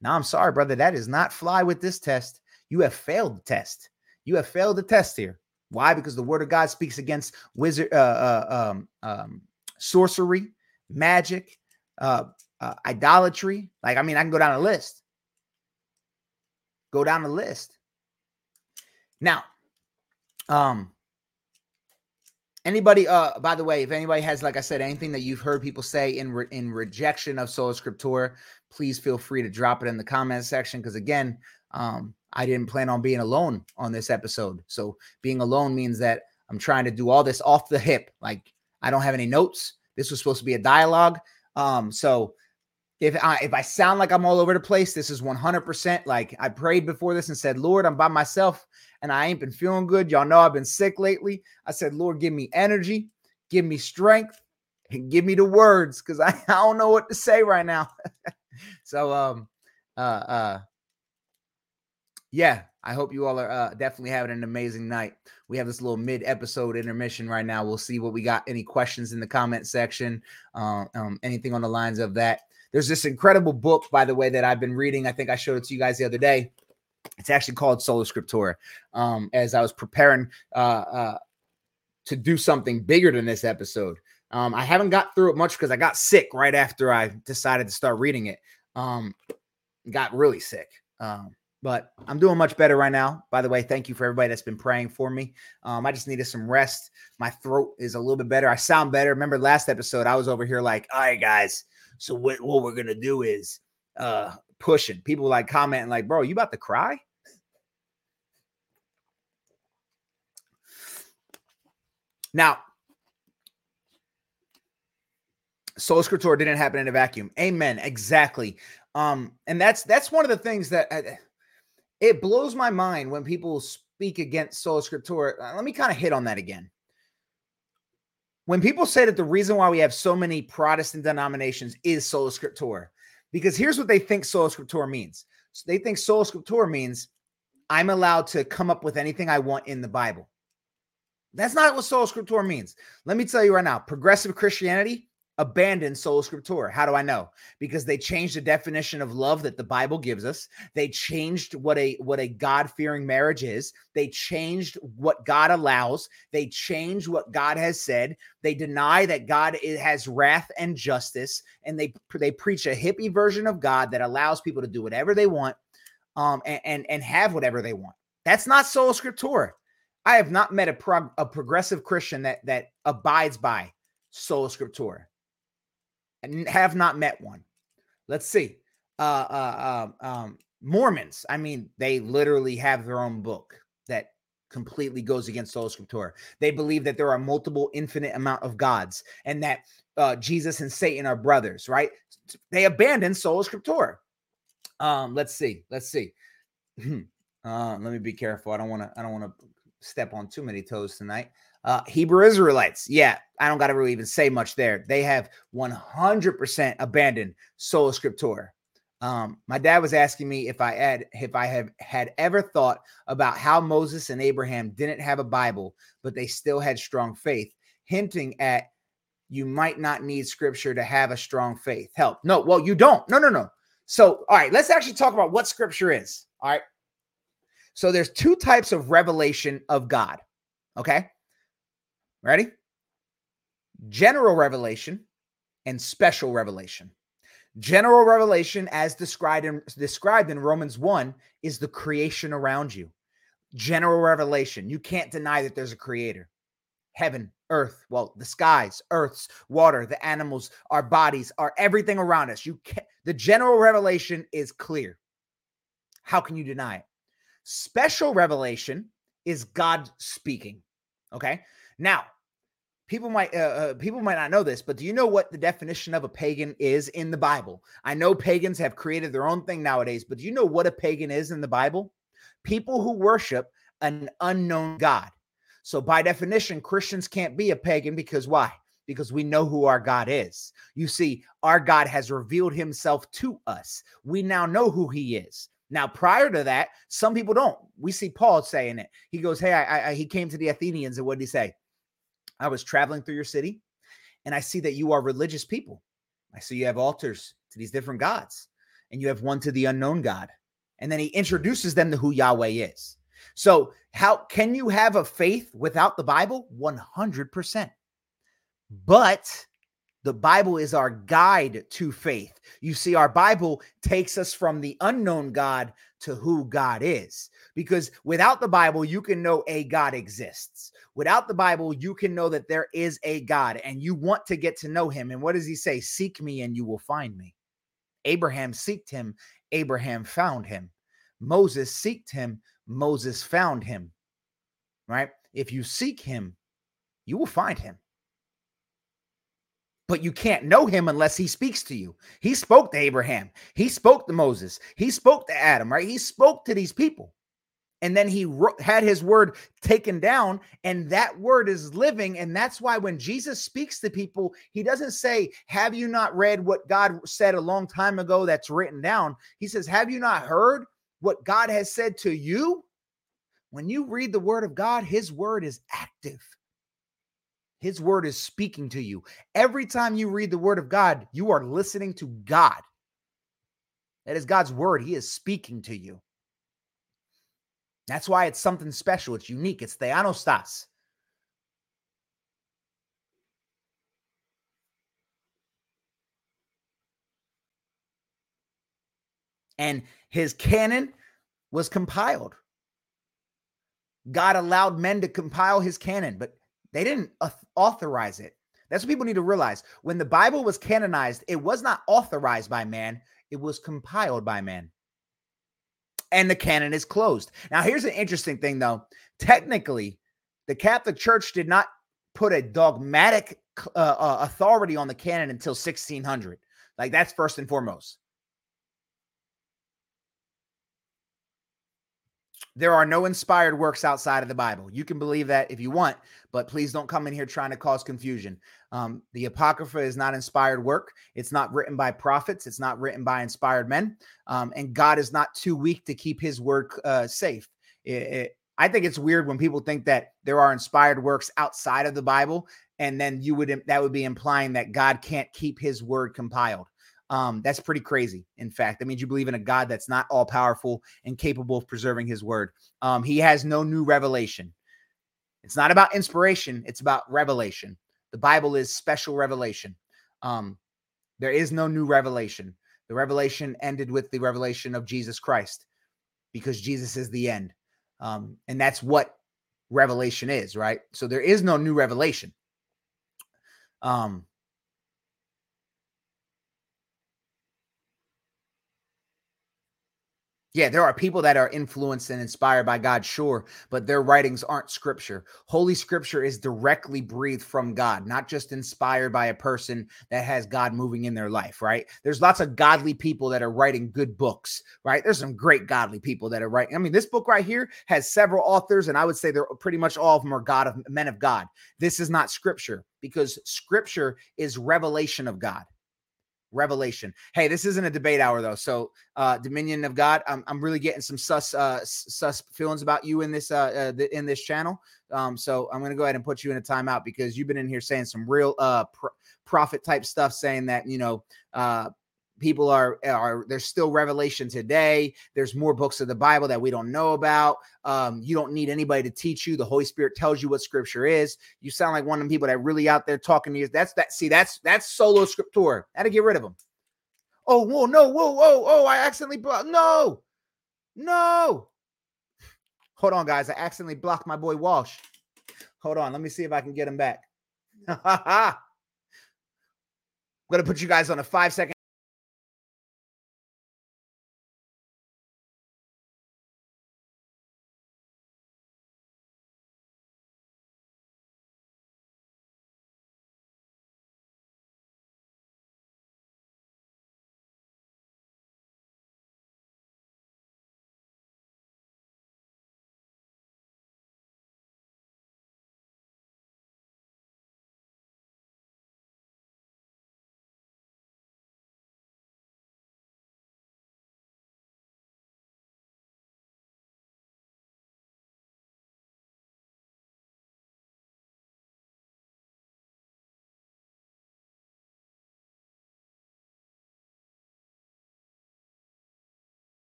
Now, I'm sorry, brother, that is not fly with this test. You have failed the test. You have failed the test here. Why? Because the word of God speaks against wizard, uh, uh, um, um, sorcery, magic, uh, uh, idolatry. Like, I mean, I can go down a list. Go down the list. Now, um, anybody, uh, by the way, if anybody has, like I said, anything that you've heard people say in re- in rejection of Sola Scriptura, please feel free to drop it in the comment section. Because again, um, I didn't plan on being alone on this episode. So being alone means that I'm trying to do all this off the hip. Like I don't have any notes. This was supposed to be a dialogue. Um, so if I if I sound like I'm all over the place, this is 100% like I prayed before this and said, Lord, I'm by myself and I ain't been feeling good. Y'all know I've been sick lately. I said, Lord, give me energy, give me strength, and give me the words because I, I don't know what to say right now. so um uh uh yeah, I hope you all are uh, definitely having an amazing night. We have this little mid episode intermission right now. We'll see what we got. Any questions in the comment section? Uh, um, anything on the lines of that? There's this incredible book, by the way, that I've been reading. I think I showed it to you guys the other day. It's actually called Sola Scriptura. Um, as I was preparing uh, uh, to do something bigger than this episode, um, I haven't got through it much because I got sick right after I decided to start reading it. Um, got really sick. Um, but I'm doing much better right now. By the way, thank you for everybody that's been praying for me. Um, I just needed some rest. My throat is a little bit better. I sound better. Remember last episode, I was over here like, all right, guys. So what, what we're gonna do is uh pushing. People like commenting, like, bro, you about to cry? Now, Sola Scriptura didn't happen in a vacuum. Amen. Exactly. Um, and that's that's one of the things that uh, it blows my mind when people speak against sola scriptura. Uh, let me kind of hit on that again. When people say that the reason why we have so many Protestant denominations is sola scriptura, because here's what they think sola scriptura means. So they think sola scriptura means I'm allowed to come up with anything I want in the Bible. That's not what sola scriptura means. Let me tell you right now, progressive Christianity abandoned sola scriptura. How do I know? Because they changed the definition of love that the Bible gives us. They changed what a what a God-fearing marriage is. They changed what God allows. They changed what God has said. They deny that God has wrath and justice and they they preach a hippie version of God that allows people to do whatever they want um and and, and have whatever they want. That's not sola scriptura. I have not met a, prog- a progressive Christian that that abides by sola scriptura have not met one. Let's see. Uh, uh, uh, um, Mormons. I mean, they literally have their own book that completely goes against sola scriptura. They believe that there are multiple infinite amount of gods and that uh, Jesus and Satan are brothers. Right? They abandon sola scriptura. Um, let's see. Let's see. Uh, let me be careful. I don't want to. I don't want to step on too many toes tonight. Uh, Hebrew Israelites. Yeah, I don't got to really even say much there. They have 100% abandoned sola scriptura. Um, my dad was asking me if I had if I have had ever thought about how Moses and Abraham didn't have a Bible, but they still had strong faith, hinting at you might not need scripture to have a strong faith. Help. No, well, you don't. No, no, no. So, all right, let's actually talk about what scripture is. All right. So there's two types of revelation of God. Okay. Ready? General revelation and special revelation. General revelation, as described in, described in Romans 1, is the creation around you. General revelation. You can't deny that there's a creator. Heaven, earth, well, the skies, earths, water, the animals, our bodies, our everything around us. You can the general revelation is clear. How can you deny it? Special revelation is God speaking. Okay. Now, people might uh, uh, people might not know this, but do you know what the definition of a pagan is in the Bible? I know pagans have created their own thing nowadays, but do you know what a pagan is in the Bible? People who worship an unknown God. So by definition, Christians can't be a pagan because why? Because we know who our God is. You see, our God has revealed himself to us. We now know who he is. Now, prior to that, some people don't. We see Paul saying it. He goes, Hey, I, I, he came to the Athenians, and what did he say? I was traveling through your city, and I see that you are religious people. I see you have altars to these different gods, and you have one to the unknown God. And then he introduces them to who Yahweh is. So, how can you have a faith without the Bible? 100%. But the Bible is our guide to faith. You see, our Bible takes us from the unknown God to who God is. Because without the Bible, you can know a God exists. Without the Bible, you can know that there is a God and you want to get to know him. And what does he say? Seek me and you will find me. Abraham seeked him, Abraham found him. Moses seeked him, Moses found him. Right? If you seek him, you will find him but you can't know him unless he speaks to you. He spoke to Abraham, he spoke to Moses, he spoke to Adam, right? He spoke to these people. And then he had his word taken down, and that word is living. And that's why when Jesus speaks to people, he doesn't say, Have you not read what God said a long time ago that's written down? He says, Have you not heard what God has said to you? When you read the word of God, his word is active. His word is speaking to you. Every time you read the word of God, you are listening to God. That is God's word. He is speaking to you. That's why it's something special. It's unique. It's Theanostas. And his canon was compiled. God allowed men to compile his canon, but they didn't authorize it. That's what people need to realize. When the Bible was canonized, it was not authorized by man, it was compiled by man. And the canon is closed. Now, here's an interesting thing, though. Technically, the Catholic Church did not put a dogmatic uh, uh, authority on the canon until 1600. Like, that's first and foremost. There are no inspired works outside of the Bible. You can believe that if you want, but please don't come in here trying to cause confusion. Um, the Apocrypha is not inspired work. It's not written by prophets. It's not written by inspired men. Um, and God is not too weak to keep his word uh, safe. It, it, I think it's weird when people think that there are inspired works outside of the Bible, and then you would that would be implying that God can't keep his word compiled. Um, that's pretty crazy. In fact, that means you believe in a God that's not all powerful and capable of preserving his word. Um, he has no new revelation. It's not about inspiration, it's about revelation. The Bible is special revelation. Um, there is no new revelation. The revelation ended with the revelation of Jesus Christ because Jesus is the end. Um, and that's what revelation is, right? So there is no new revelation. Um, Yeah, there are people that are influenced and inspired by God, sure, but their writings aren't scripture. Holy scripture is directly breathed from God, not just inspired by a person that has God moving in their life, right? There's lots of godly people that are writing good books, right? There's some great godly people that are writing. I mean, this book right here has several authors, and I would say they're pretty much all of them are God of men of God. This is not scripture because scripture is revelation of God revelation. Hey, this isn't a debate hour though. So, uh, Dominion of God, I'm, I'm really getting some sus uh, sus feelings about you in this uh, uh in this channel. Um, so I'm gonna go ahead and put you in a timeout because you've been in here saying some real uh pr- prophet type stuff, saying that you know uh people are are there's still revelation today. There's more books of the bible that we don't know about. Um you don't need anybody to teach you. The holy spirit tells you what scripture is. You sound like one of them people that really out there talking to you. That's that see that's that's solo scriptura. How to get rid of them. Oh whoa no whoa whoa oh i accidentally blocked no no. Hold on guys i accidentally blocked my boy walsh. Hold on let me see if i can get him back. I'm gonna put you guys on a five second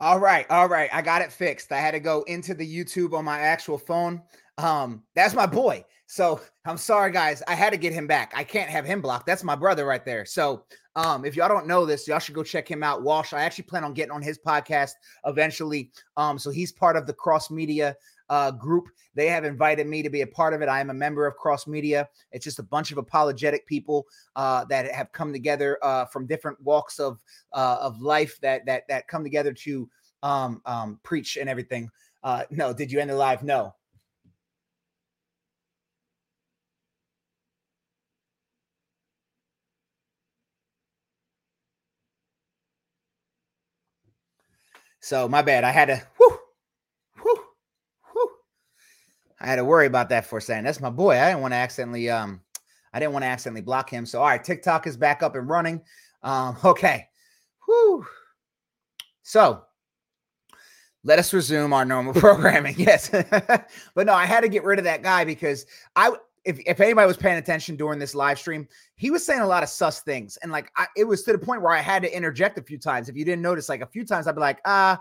All right, all right. I got it fixed. I had to go into the YouTube on my actual phone. Um, that's my boy. So I'm sorry, guys. I had to get him back. I can't have him blocked. That's my brother right there. So um, if y'all don't know this, y'all should go check him out. Walsh. I actually plan on getting on his podcast eventually. Um, so he's part of the cross media uh, group. They have invited me to be a part of it. I am a member of Cross Media. It's just a bunch of apologetic people uh, that have come together uh, from different walks of uh, of life that that that come together to um, um, preach and everything. Uh, no, did you end the live? No. So my bad. I had to. Whew. I had to worry about that for a second. That's my boy. I didn't want to accidentally. Um, I didn't want to accidentally block him. So all right, TikTok is back up and running. Um, okay. Whew. So let us resume our normal programming. Yes. but no, I had to get rid of that guy because I if, if anybody was paying attention during this live stream, he was saying a lot of sus things. And like I, it was to the point where I had to interject a few times. If you didn't notice, like a few times I'd be like, ah, uh,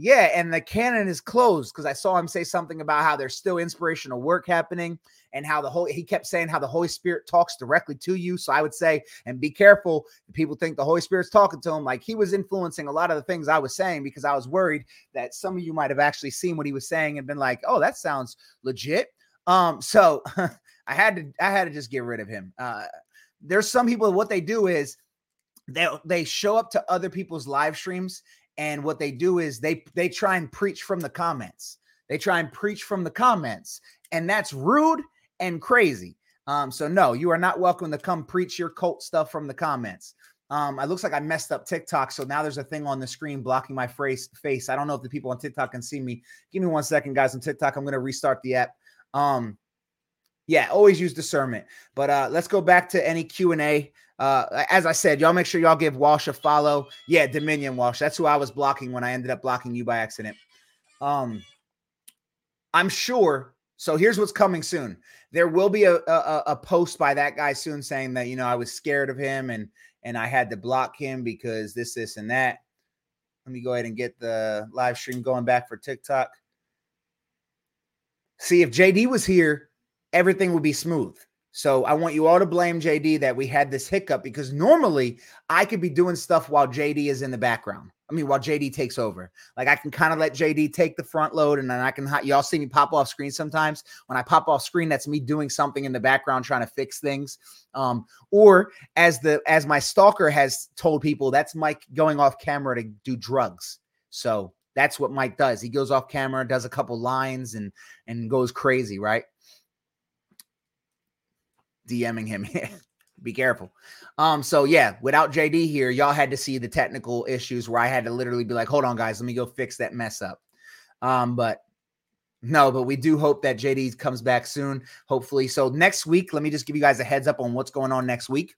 yeah, and the canon is closed because I saw him say something about how there's still inspirational work happening and how the whole he kept saying how the Holy Spirit talks directly to you. So I would say, and be careful. People think the Holy Spirit's talking to him. Like he was influencing a lot of the things I was saying because I was worried that some of you might have actually seen what he was saying and been like, oh, that sounds legit. Um, so I had to I had to just get rid of him. Uh there's some people what they do is they they show up to other people's live streams and what they do is they they try and preach from the comments. They try and preach from the comments, and that's rude and crazy. Um, so no, you are not welcome to come preach your cult stuff from the comments. Um, it looks like I messed up TikTok, so now there's a thing on the screen blocking my face. Face. I don't know if the people on TikTok can see me. Give me one second, guys. On TikTok, I'm gonna restart the app. Um, yeah, always use discernment. But uh, let's go back to any Q and A. Uh, as I said, y'all make sure y'all give Walsh a follow. Yeah, Dominion Walsh. That's who I was blocking when I ended up blocking you by accident. Um, I'm sure. So here's what's coming soon. There will be a, a a post by that guy soon saying that you know I was scared of him and and I had to block him because this this and that. Let me go ahead and get the live stream going back for TikTok. See if JD was here, everything would be smooth. So I want you all to blame JD that we had this hiccup because normally I could be doing stuff while JD is in the background. I mean, while JD takes over, like I can kind of let JD take the front load, and then I can y'all see me pop off screen sometimes. When I pop off screen, that's me doing something in the background trying to fix things. Um, or as the as my stalker has told people, that's Mike going off camera to do drugs. So that's what Mike does. He goes off camera, does a couple lines, and and goes crazy, right? DMing him. Be careful. Um, so yeah, without JD here, y'all had to see the technical issues where I had to literally be like, hold on, guys, let me go fix that mess up. Um, but no, but we do hope that JD comes back soon, hopefully. So next week, let me just give you guys a heads up on what's going on next week.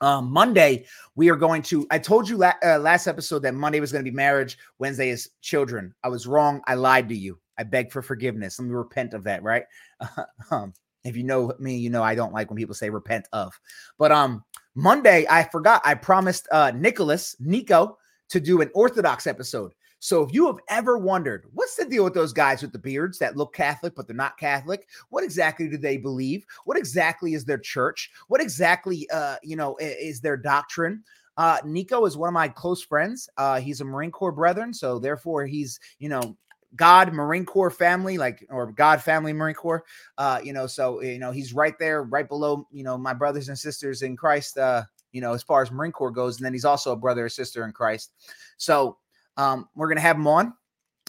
Um, Monday, we are going to. I told you la- uh, last episode that Monday was going to be marriage, Wednesday is children. I was wrong. I lied to you. I beg for forgiveness. Let me repent of that, right? um, if you know me, you know I don't like when people say repent of. But um Monday, I forgot I promised uh Nicholas, Nico, to do an Orthodox episode. So if you have ever wondered what's the deal with those guys with the beards that look Catholic but they're not Catholic, what exactly do they believe? What exactly is their church? What exactly uh you know is their doctrine? Uh, Nico is one of my close friends. Uh, he's a Marine Corps brethren, so therefore he's you know God Marine Corps family, like or God family Marine Corps. Uh, you know, so you know he's right there, right below you know my brothers and sisters in Christ. Uh, you know, as far as Marine Corps goes, and then he's also a brother or sister in Christ. So um, we're gonna have him on,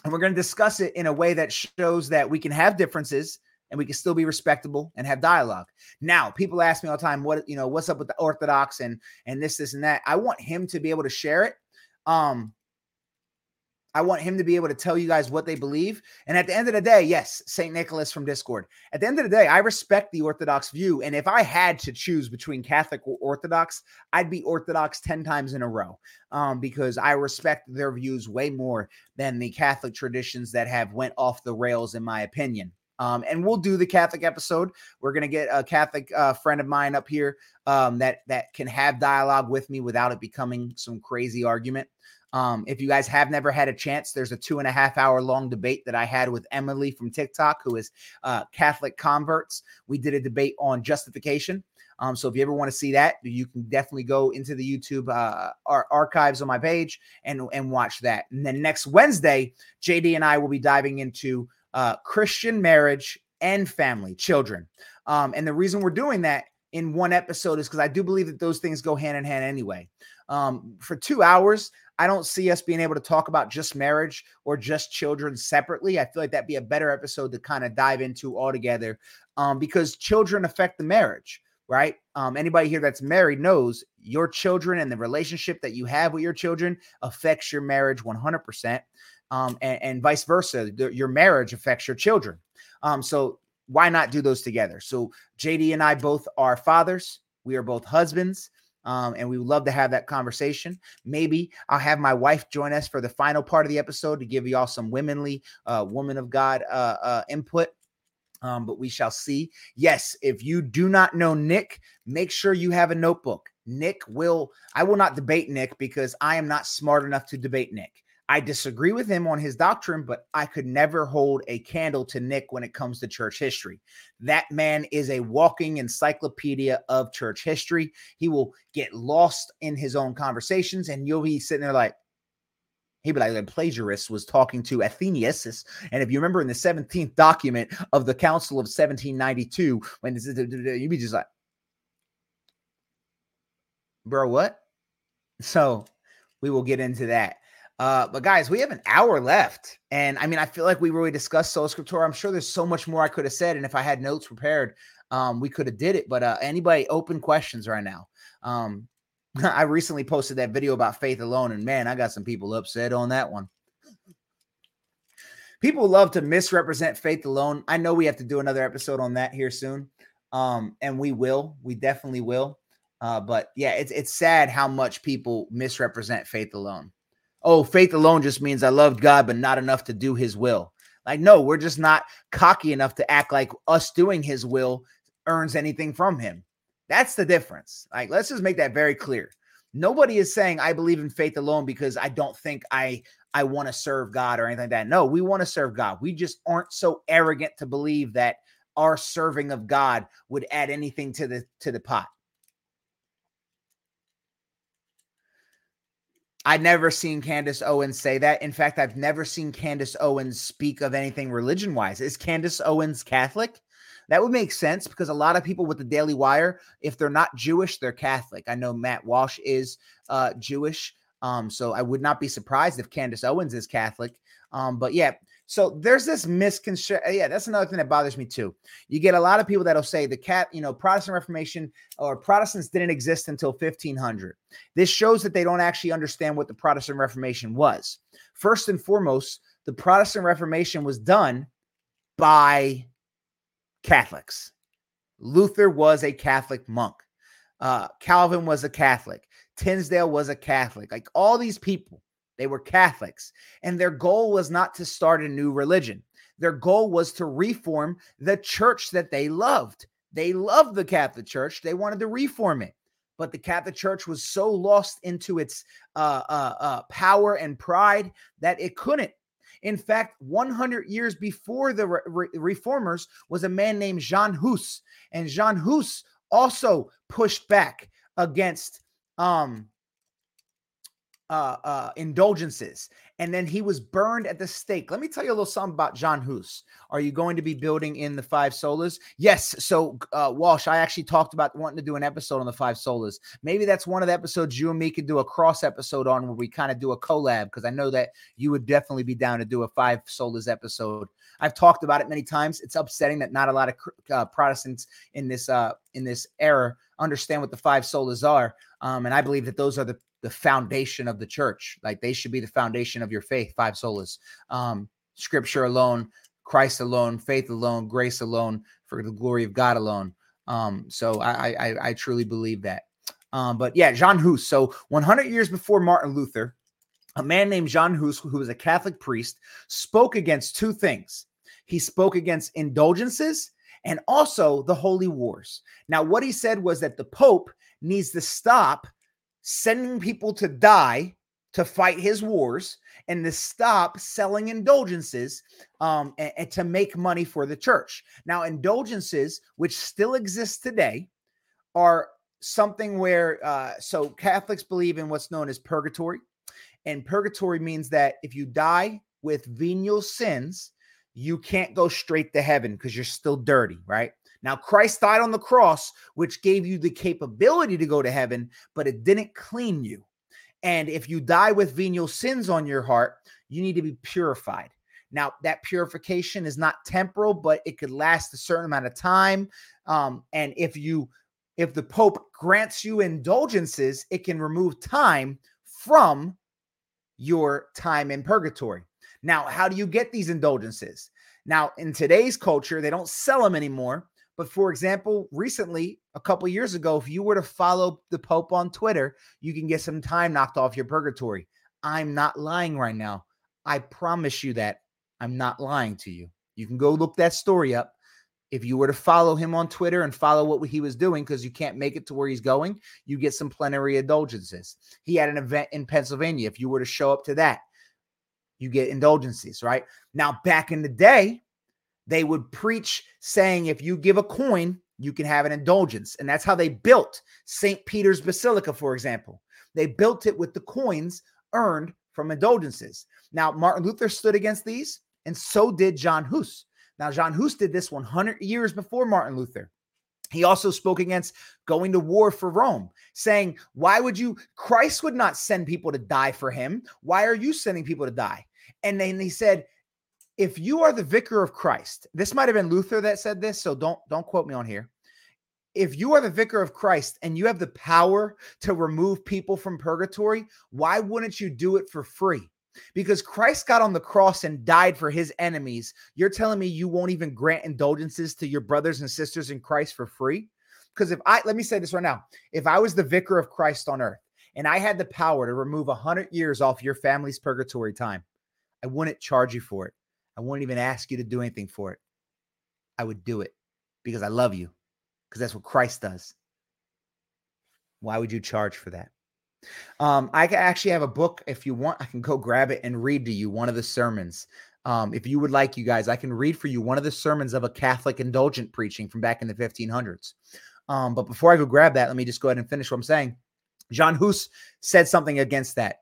and we're gonna discuss it in a way that shows that we can have differences and we can still be respectable and have dialogue. Now, people ask me all the time, what you know, what's up with the Orthodox and and this, this, and that. I want him to be able to share it. Um, I want him to be able to tell you guys what they believe. And at the end of the day, yes, St. Nicholas from Discord. At the end of the day, I respect the Orthodox view. And if I had to choose between Catholic or Orthodox, I'd be Orthodox 10 times in a row um, because I respect their views way more than the Catholic traditions that have went off the rails, in my opinion. Um, and we'll do the Catholic episode. We're gonna get a Catholic uh, friend of mine up here um, that that can have dialogue with me without it becoming some crazy argument. Um, if you guys have never had a chance, there's a two and a half hour long debate that I had with Emily from TikTok, who is uh, Catholic converts. We did a debate on justification. Um, so if you ever want to see that, you can definitely go into the YouTube uh, ar- archives on my page and and watch that. And then next Wednesday, JD and I will be diving into uh, Christian marriage and family, children. Um, and the reason we're doing that in one episode is because I do believe that those things go hand in hand anyway. Um, for two hours, I don't see us being able to talk about just marriage or just children separately. I feel like that'd be a better episode to kind of dive into altogether um, because children affect the marriage, right? Um, anybody here that's married knows your children and the relationship that you have with your children affects your marriage 100%. Um, and, and, vice versa. The, your marriage affects your children. Um, so why not do those together? So JD and I both are fathers. We are both husbands. Um, and we would love to have that conversation. Maybe I'll have my wife join us for the final part of the episode to give y'all some womanly, uh, woman of God uh, uh, input. Um, but we shall see. Yes, if you do not know Nick, make sure you have a notebook. Nick will, I will not debate Nick because I am not smart enough to debate Nick. I disagree with him on his doctrine, but I could never hold a candle to Nick when it comes to church history. That man is a walking encyclopedia of church history. He will get lost in his own conversations, and you'll be sitting there like, he'd be like, the plagiarist was talking to Athanasius. And if you remember in the 17th document of the Council of 1792, when you'd be just like, bro, what? So we will get into that. Uh, but guys, we have an hour left. And I mean, I feel like we really discussed Sola Scriptura. I'm sure there's so much more I could have said. And if I had notes prepared, um, we could have did it. But uh, anybody open questions right now? Um, I recently posted that video about faith alone, and man, I got some people upset on that one. People love to misrepresent faith alone. I know we have to do another episode on that here soon. Um, and we will, we definitely will. Uh, but yeah, it's it's sad how much people misrepresent faith alone oh, faith alone just means I loved God, but not enough to do his will. Like, no, we're just not cocky enough to act like us doing his will earns anything from him. That's the difference. Like, let's just make that very clear. Nobody is saying I believe in faith alone because I don't think I I want to serve God or anything like that. No, we want to serve God. We just aren't so arrogant to believe that our serving of God would add anything to the to the pot. I've never seen Candace Owens say that. In fact, I've never seen Candace Owens speak of anything religion wise. Is Candace Owens Catholic? That would make sense because a lot of people with the Daily Wire, if they're not Jewish, they're Catholic. I know Matt Walsh is uh, Jewish. Um, so I would not be surprised if Candace Owens is Catholic. Um, but yeah, so there's this misconception. Yeah, that's another thing that bothers me too. You get a lot of people that'll say the cat, you know, Protestant Reformation or Protestants didn't exist until 1500. This shows that they don't actually understand what the Protestant Reformation was. First and foremost, the Protestant Reformation was done by Catholics. Luther was a Catholic monk. Uh, Calvin was a Catholic. Tyndale was a Catholic. Like all these people, they were Catholics. And their goal was not to start a new religion. Their goal was to reform the church that they loved. They loved the Catholic Church. They wanted to reform it. But the Catholic Church was so lost into its uh, uh, uh, power and pride that it couldn't. In fact, 100 years before the re- reformers was a man named Jan Hus. And Jan Hus also pushed back against um uh, uh, indulgences, and then he was burned at the stake. Let me tell you a little something about John Hus. Are you going to be building in the five solas? Yes. So uh, Walsh, I actually talked about wanting to do an episode on the five solas. Maybe that's one of the episodes you and me could do a cross episode on, where we kind of do a collab because I know that you would definitely be down to do a five solas episode. I've talked about it many times. It's upsetting that not a lot of uh, Protestants in this uh, in this era understand what the five solas are, um, and I believe that those are the the foundation of the church. Like they should be the foundation of your faith, five solas. Um, scripture alone, Christ alone, faith alone, grace alone, for the glory of God alone. Um, so I, I, I truly believe that. Um, but yeah, John Hus. So 100 years before Martin Luther, a man named John Hus, who was a Catholic priest, spoke against two things. He spoke against indulgences and also the holy wars. Now, what he said was that the Pope needs to stop sending people to die to fight his wars and to stop selling indulgences um, and, and, to make money for the church. Now, indulgences, which still exist today, are something where uh, so Catholics believe in what's known as purgatory. And purgatory means that if you die with venial sins, you can't go straight to heaven because you're still dirty, right? Now, Christ died on the cross, which gave you the capability to go to heaven, but it didn't clean you. And if you die with venial sins on your heart, you need to be purified. Now, that purification is not temporal, but it could last a certain amount of time. Um, and if you, if the Pope grants you indulgences, it can remove time from your time in purgatory. Now, how do you get these indulgences? Now, in today's culture, they don't sell them anymore. But for example, recently, a couple years ago, if you were to follow the Pope on Twitter, you can get some time knocked off your purgatory. I'm not lying right now. I promise you that I'm not lying to you. You can go look that story up. If you were to follow him on Twitter and follow what he was doing, because you can't make it to where he's going, you get some plenary indulgences. He had an event in Pennsylvania. If you were to show up to that, you get indulgences, right? Now, back in the day, they would preach saying if you give a coin, you can have an indulgence. And that's how they built St. Peter's Basilica, for example. They built it with the coins earned from indulgences. Now, Martin Luther stood against these, and so did John Hus. Now, John Hus did this 100 years before Martin Luther. He also spoke against going to war for Rome, saying, Why would you? Christ would not send people to die for him. Why are you sending people to die? And then he said, if you are the vicar of Christ, this might have been Luther that said this, so don't don't quote me on here. If you are the vicar of Christ and you have the power to remove people from purgatory, why wouldn't you do it for free? Because Christ got on the cross and died for his enemies. You're telling me you won't even grant indulgences to your brothers and sisters in Christ for free? Because if I let me say this right now, if I was the vicar of Christ on earth and I had the power to remove a hundred years off your family's purgatory time, I wouldn't charge you for it. I wouldn't even ask you to do anything for it. I would do it because I love you, because that's what Christ does. Why would you charge for that? Um, I actually have a book. If you want, I can go grab it and read to you one of the sermons Um, if you would like, you guys, I can read for you one of the sermons of a Catholic indulgent preaching from back in the 1500s. Um, but before I go grab that, let me just go ahead and finish what I'm saying. John Hus said something against that,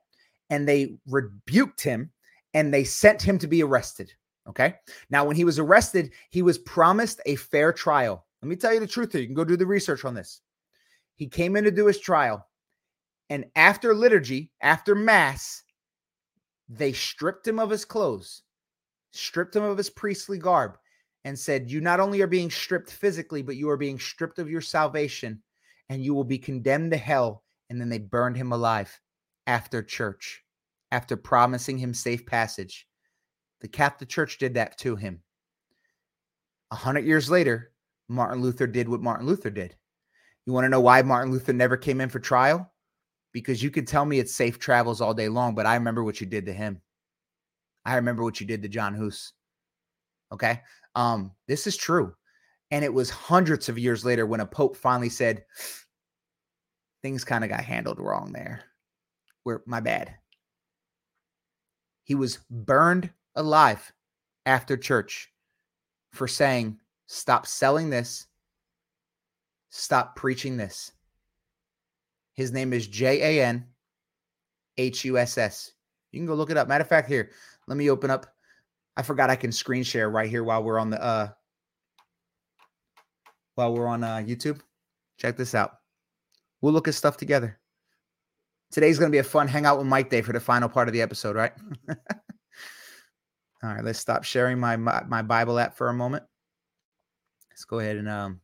and they rebuked him and they sent him to be arrested. Okay. Now, when he was arrested, he was promised a fair trial. Let me tell you the truth here. You can go do the research on this. He came in to do his trial, and after liturgy, after mass, they stripped him of his clothes, stripped him of his priestly garb, and said, You not only are being stripped physically, but you are being stripped of your salvation, and you will be condemned to hell. And then they burned him alive after church, after promising him safe passage. The Catholic Church did that to him. A hundred years later, Martin Luther did what Martin Luther did. You want to know why Martin Luther never came in for trial? Because you could tell me it's safe travels all day long, but I remember what you did to him. I remember what you did to John Hus. Okay. Um, this is true. And it was hundreds of years later when a pope finally said, things kind of got handled wrong there. Where my bad. He was burned alive after church for saying, stop selling this, stop preaching this. His name is J A N H U S S. You can go look it up. Matter of fact, here, let me open up. I forgot I can screen share right here while we're on the uh while we're on uh YouTube. Check this out. We'll look at stuff together. Today's to be a fun hangout with Mike Day for the final part of the episode, right? All right, let's stop sharing my, my, my Bible app for a moment. Let's go ahead and um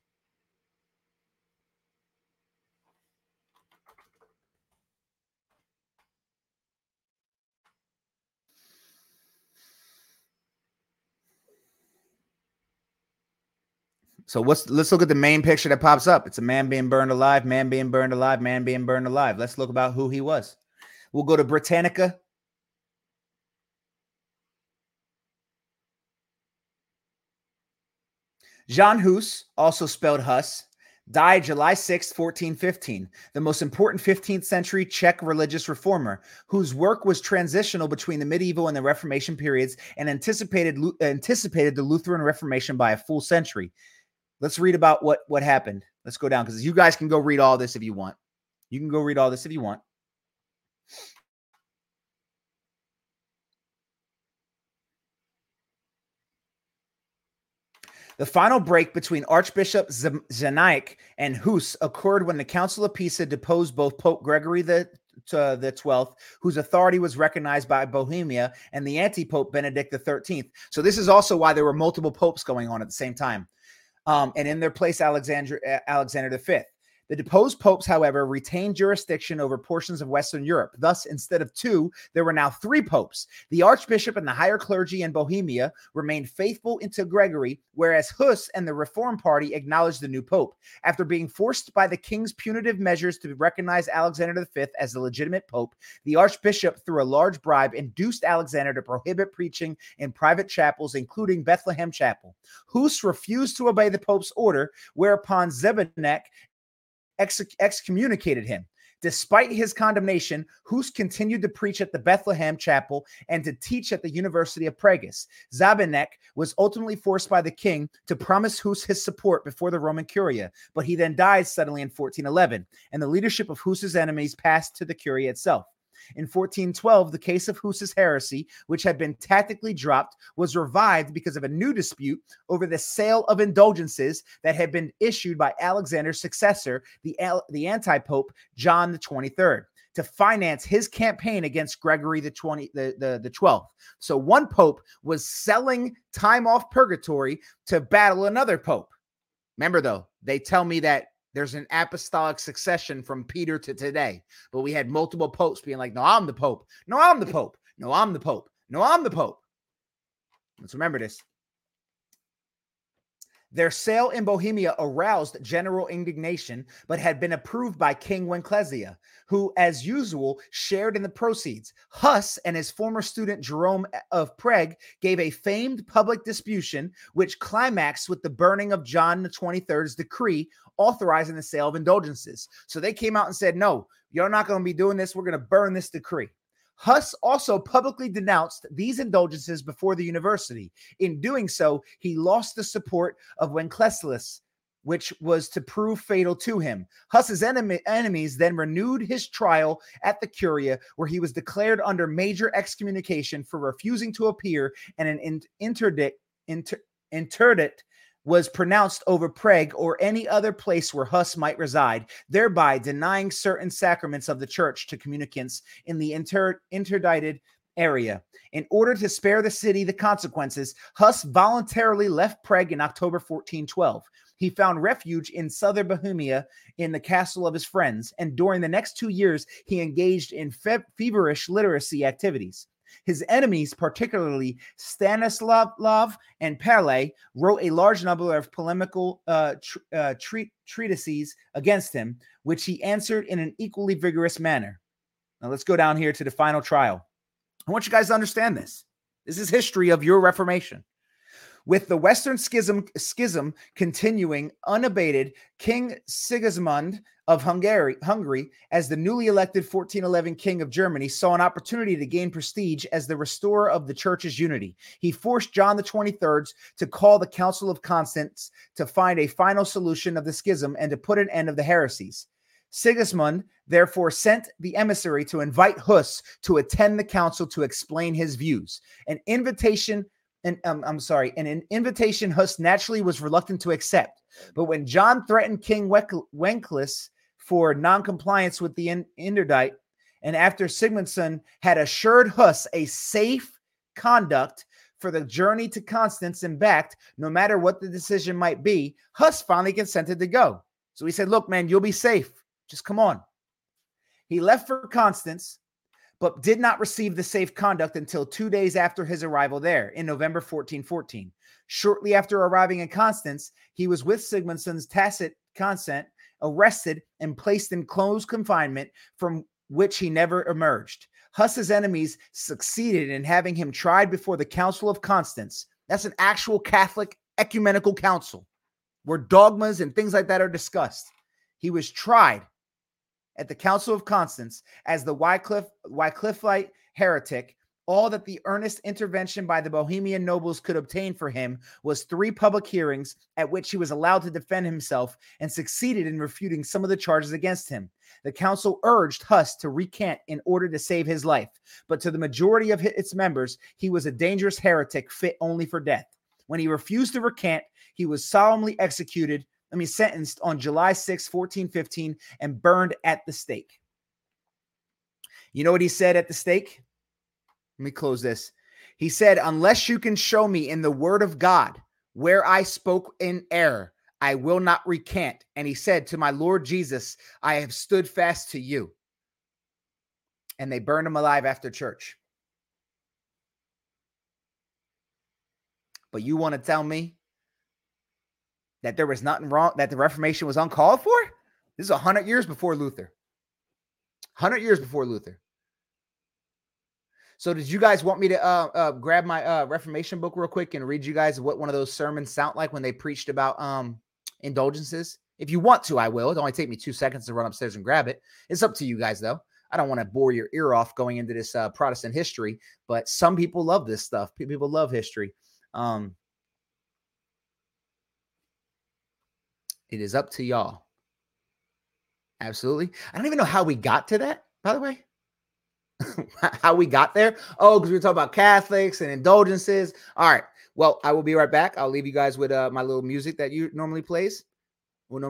So what's let's look at the main picture that pops up. It's a man being burned alive, man being burned alive, man being burned alive. Let's look about who he was. We'll go to Britannica. Jan Hus, also spelled Hus, died July 6, 1415, the most important 15th century Czech religious reformer whose work was transitional between the medieval and the Reformation periods and anticipated anticipated the Lutheran Reformation by a full century. Let's read about what what happened. Let's go down because you guys can go read all this if you want. You can go read all this if you want. The final break between Archbishop Znamensky and Hus occurred when the Council of Pisa deposed both Pope Gregory the the 12th, whose authority was recognized by Bohemia, and the anti-pope Benedict the 13th. So this is also why there were multiple popes going on at the same time um, and in their place Alexander Alexander V. The deposed popes, however, retained jurisdiction over portions of Western Europe. Thus, instead of two, there were now three popes. The archbishop and the higher clergy in Bohemia remained faithful into Gregory, whereas Hus and the Reform Party acknowledged the new pope. After being forced by the king's punitive measures to recognize Alexander V as the legitimate pope, the archbishop, through a large bribe, induced Alexander to prohibit preaching in private chapels, including Bethlehem Chapel. Hus refused to obey the pope's order, whereupon Znamensky ex- excommunicated him. Despite his condemnation, Hus continued to preach at the Bethlehem Chapel and to teach at the University of Pragus. Znamensky was ultimately forced by the king to promise Hus his support before the Roman Curia, but he then died suddenly in 1411, and the leadership of Hus's enemies passed to the Curia itself. In 1412, the case of Hus's heresy, which had been tactically dropped, was revived because of a new dispute over the sale of indulgences that had been issued by Alexander's successor, the, the anti pope John the 23rd to finance his campaign against Gregory the 20 the, the, the 12th. So one pope was selling time off purgatory to battle another pope. Remember though, they tell me that there's an apostolic succession from Peter to today. But we had multiple popes being like, no, I'm the pope. No, I'm the pope. No, I'm the pope. No, I'm the pope. Let's remember this. Their sale in Bohemia aroused general indignation, but had been approved by King Wenceslaus, who, as usual, shared in the proceeds. Huss and his former student Jerome of Prague gave a famed public disputation, which climaxed with the burning of John the 23rd's decree authorizing the sale of indulgences. So they came out and said, No, you're not going to be doing this. We're going to burn this decree. Huss also publicly denounced these indulgences before the university. In doing so, he lost the support of Wenceslas, which was to prove fatal to him. Huss's enemy, enemies then renewed his trial at the Curia, where he was declared under major excommunication for refusing to appear, and an interdict, inter, interdict was pronounced over Prague or any other place where Huss might reside, thereby denying certain sacraments of the church to communicants in the inter- interdicted area. In order to spare the city the consequences, Huss voluntarily left Prague in October 1412. He found refuge in southern Bohemia in the castle of his friends, and during the next two years, he engaged in fe- feverish literacy activities. His enemies, particularly Stanislav and Perle, wrote a large number of polemical uh, tr- uh, treat- treatises against him, which he answered in an equally vigorous manner. Now let's go down here to the final trial. I want you guys to understand this. This is history of your Reformation. With the Western Schism, schism continuing unabated, King Sigismund of Hungary, Hungary, as the newly elected 1411 King of Germany, saw an opportunity to gain prestige as the restorer of the church's unity. He forced John the 23rd to call the Council of Constance to find a final solution of the schism and to put an end of the heresies. Sigismund therefore sent the emissary to invite Huss to attend the council to explain his views. An invitation and um, I'm sorry, and an invitation Huss naturally was reluctant to accept. But when John threatened King Wenceslas for noncompliance with the in- interdict, and after Sigmundson had assured Huss a safe conduct for the journey to Constance and back, no matter what the decision might be, Huss finally consented to go. So he said, Look, man, you'll be safe. Just come on. He left for Constance, but did not receive the safe conduct until two days after his arrival there in November 1414. Shortly after arriving in Constance, he was with Sigmundsson's tacit consent arrested and placed in close confinement from which he never emerged. Huss's enemies succeeded in having him tried before the Council of Constance. That's an actual Catholic ecumenical council where dogmas and things like that are discussed. He was tried at the Council of Constance as the Wycliffe, Wycliffite heretic, all that the earnest intervention by the Bohemian nobles could obtain for him was three public hearings at which he was allowed to defend himself and succeeded in refuting some of the charges against him. The council urged Huss to recant in order to save his life, but to the majority of its members, he was a dangerous heretic fit only for death. When he refused to recant, he was solemnly executed I mean, sentenced on July 6, 1415, and burned at the stake. You know what he said at the stake? Let me close this. He said, Unless you can show me in the word of God where I spoke in error, I will not recant. And he said, To my Lord Jesus, I have stood fast to you. And they burned him alive after church. But you want to tell me that there was nothing wrong, that the Reformation was uncalled for? This is 100 years before Luther. 100 years before Luther. So, did you guys want me to uh, uh, grab my uh, Reformation book real quick and read you guys what one of those sermons sound like when they preached about um, indulgences? If you want to, I will. It only take me two seconds to run upstairs and grab it. It's up to you guys, though. I don't want to bore your ear off going into this uh, Protestant history, but some people love this stuff. People love history. Um, It is up to y'all. Absolutely. I don't even know how we got to that, by the way. how we got there. Oh, because we were talking about Catholics and indulgences. All right. Well, I will be right back. I'll leave you guys with uh, my little music that you normally plays. Uno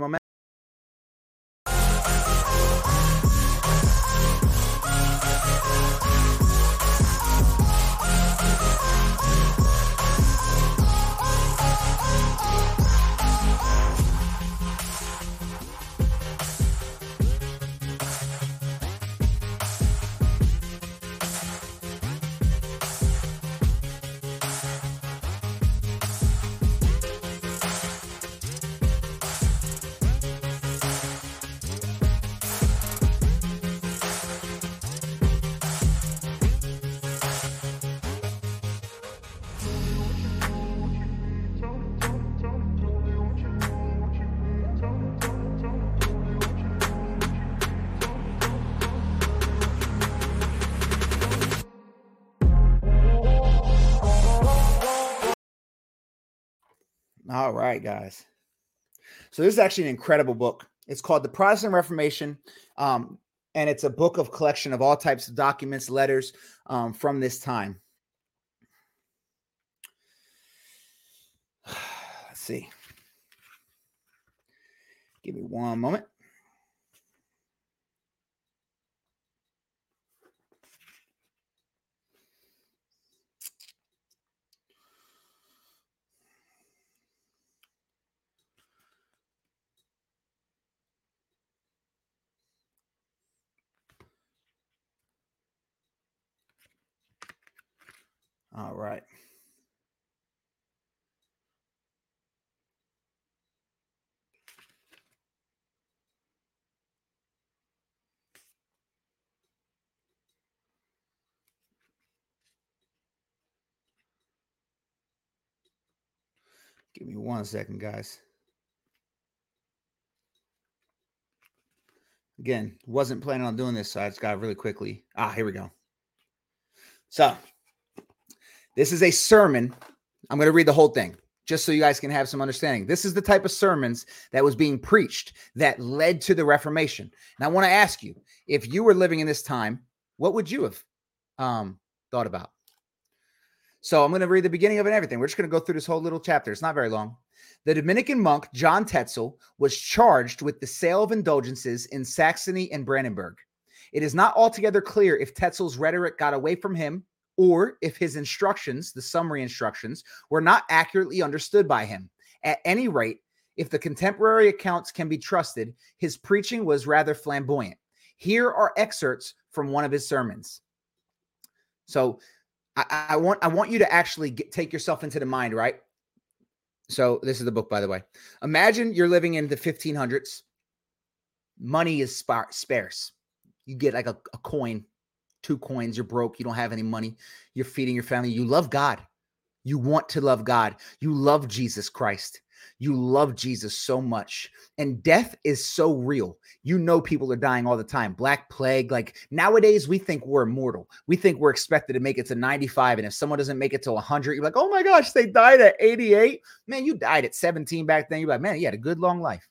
All right, guys. So this is actually an incredible book. It's called The Protestant Reformation, um, and it's a book of collection of all types of documents, letters um, from this time. Let's see. Give me one moment. All right. Give me one second, guys. Again, wasn't planning on doing this, so I just got really quickly. Ah, here we go. So, this is a sermon. I'm going to read the whole thing just so you guys can have some understanding. This is the type of sermons that was being preached that led to the Reformation. And I want to ask you if you were living in this time, what would you have um, thought about? So I'm going to read the beginning of it and everything. We're just going to go through this whole little chapter. It's not very long. The Dominican monk John Tetzel was charged with the sale of indulgences in Saxony and Brandenburg. It is not altogether clear if Tetzel's rhetoric got away from him or if his instructions, the summary instructions, were not accurately understood by him. At any rate, if the contemporary accounts can be trusted, his preaching was rather flamboyant. Here are excerpts from one of his sermons. So I, I want I want you to actually get, take yourself into the mind, right? So this is the book, by the way. Imagine you're living in the 1500s. Money is spar- sparse. You get like a, a coin, two coins. You're broke. You don't have any money. You're feeding your family. You love God. You want to love God. You love Jesus Christ. You love Jesus so much. And death is so real. You know, people are dying all the time. Black plague. Like nowadays, we think we're immortal. We think we're expected to make it to 95. And if someone doesn't make it to 100, you're like, oh my gosh, they died at 88. Man, you died at 17 back then. You're like, man, you had a good long life.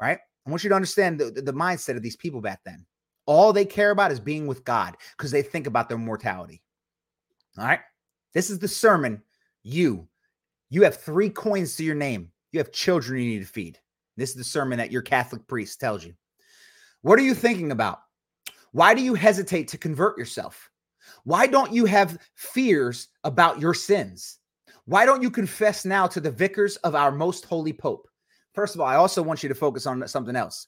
Right? I want you to understand the, the mindset of these people back then. All they care about is being with God because they think about their mortality. All right. This is the sermon you you have three coins to your name. You have children you need to feed. This is the sermon that your Catholic priest tells you. What are you thinking about? Why do you hesitate to convert yourself? Why don't you have fears about your sins? Why don't you confess now to the vicars of our most holy Pope? First of all, I also want you to focus on something else.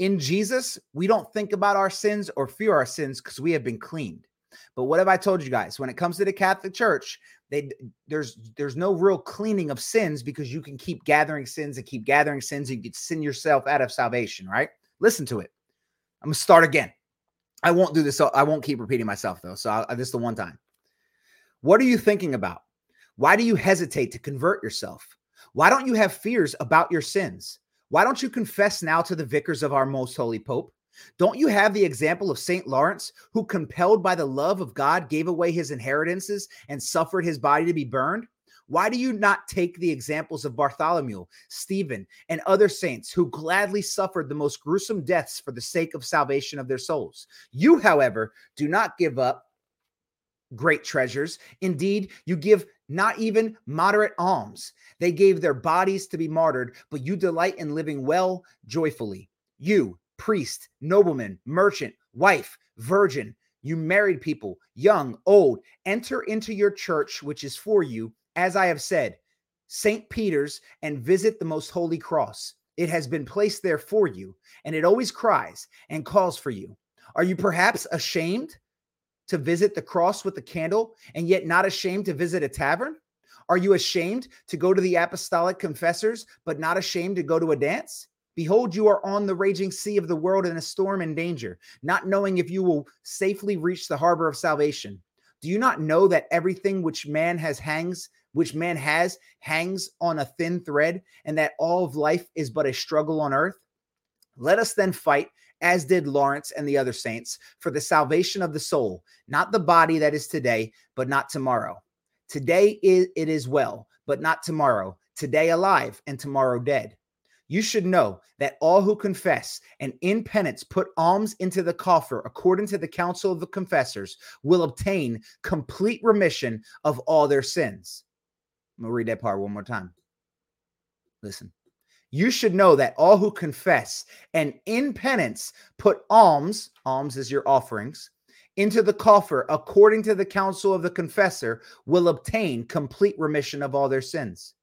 In Jesus, we don't think about our sins or fear our sins because we have been cleaned. But what have I told you guys? When it comes to the Catholic Church, they there's there's no real cleaning of sins because you can keep gathering sins and keep gathering sins and you can sin yourself out of salvation, right? Listen to it. I'm gonna start again. I won't do this. So I won't keep repeating myself though. So I, this is the one time. What are you thinking about? Why do you hesitate to convert yourself? Why don't you have fears about your sins? Why don't you confess now to the vicars of our most holy Pope? Don't you have the example of St. Lawrence, who, compelled by the love of God, gave away his inheritances and suffered his body to be burned? Why do you not take the examples of Bartholomew, Stephen, and other saints who gladly suffered the most gruesome deaths for the sake of salvation of their souls? You, however, do not give up great treasures. Indeed, you give not even moderate alms. They gave their bodies to be martyred, but you delight in living well joyfully. You, priest, nobleman, merchant, wife, virgin, you married people, young, old, enter into your church, which is for you, as I have said, St. Peter's, and visit the most holy cross. It has been placed there for you, and it always cries and calls for you. Are you perhaps ashamed to visit the cross with the candle and yet not ashamed to visit a tavern? Are you ashamed to go to the apostolic confessors, but not ashamed to go to a dance? Behold, you are on the raging sea of the world in a storm and danger, not knowing if you will safely reach the harbor of salvation. Do you not know that everything which man has hangs, which man has, hangs on a thin thread, and that all of life is but a struggle on earth? Let us then fight, as did Lawrence and the other saints, for the salvation of the soul, not the body that is today, but not tomorrow. Today it is well, but not tomorrow. today alive and tomorrow dead. You should know that all who confess and in penance put alms into the coffer according to the counsel of the confessors will obtain complete remission of all their sins. I'm going to read that part one more time. Listen. You should know that all who confess and in penance put alms, alms is your offerings, into the coffer according to the counsel of the confessor will obtain complete remission of all their sins.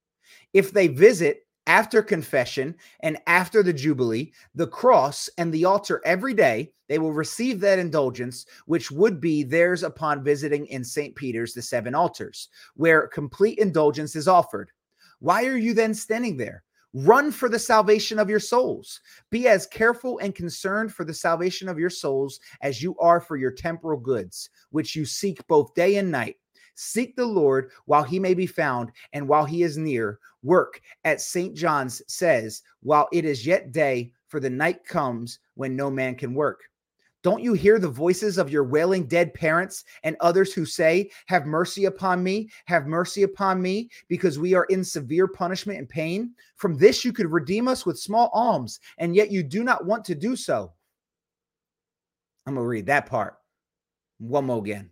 If they visit after confession and after the Jubilee, the cross and the altar every day, they will receive that indulgence, which would be theirs upon visiting in St. Peter's the seven altars, where complete indulgence is offered. Why are you then standing there? Run for the salvation of your souls. Be as careful and concerned for the salvation of your souls as you are for your temporal goods, which you seek both day and night. Seek the Lord while he may be found and while he is near. Work, as St. John's says, while it is yet day, for the night comes when no man can work. Don't you hear the voices of your wailing dead parents and others who say, Have mercy upon me, have mercy upon me, because we are in severe punishment and pain? From this you could redeem us with small alms, and yet you do not want to do so. I'm going to read that part one more again.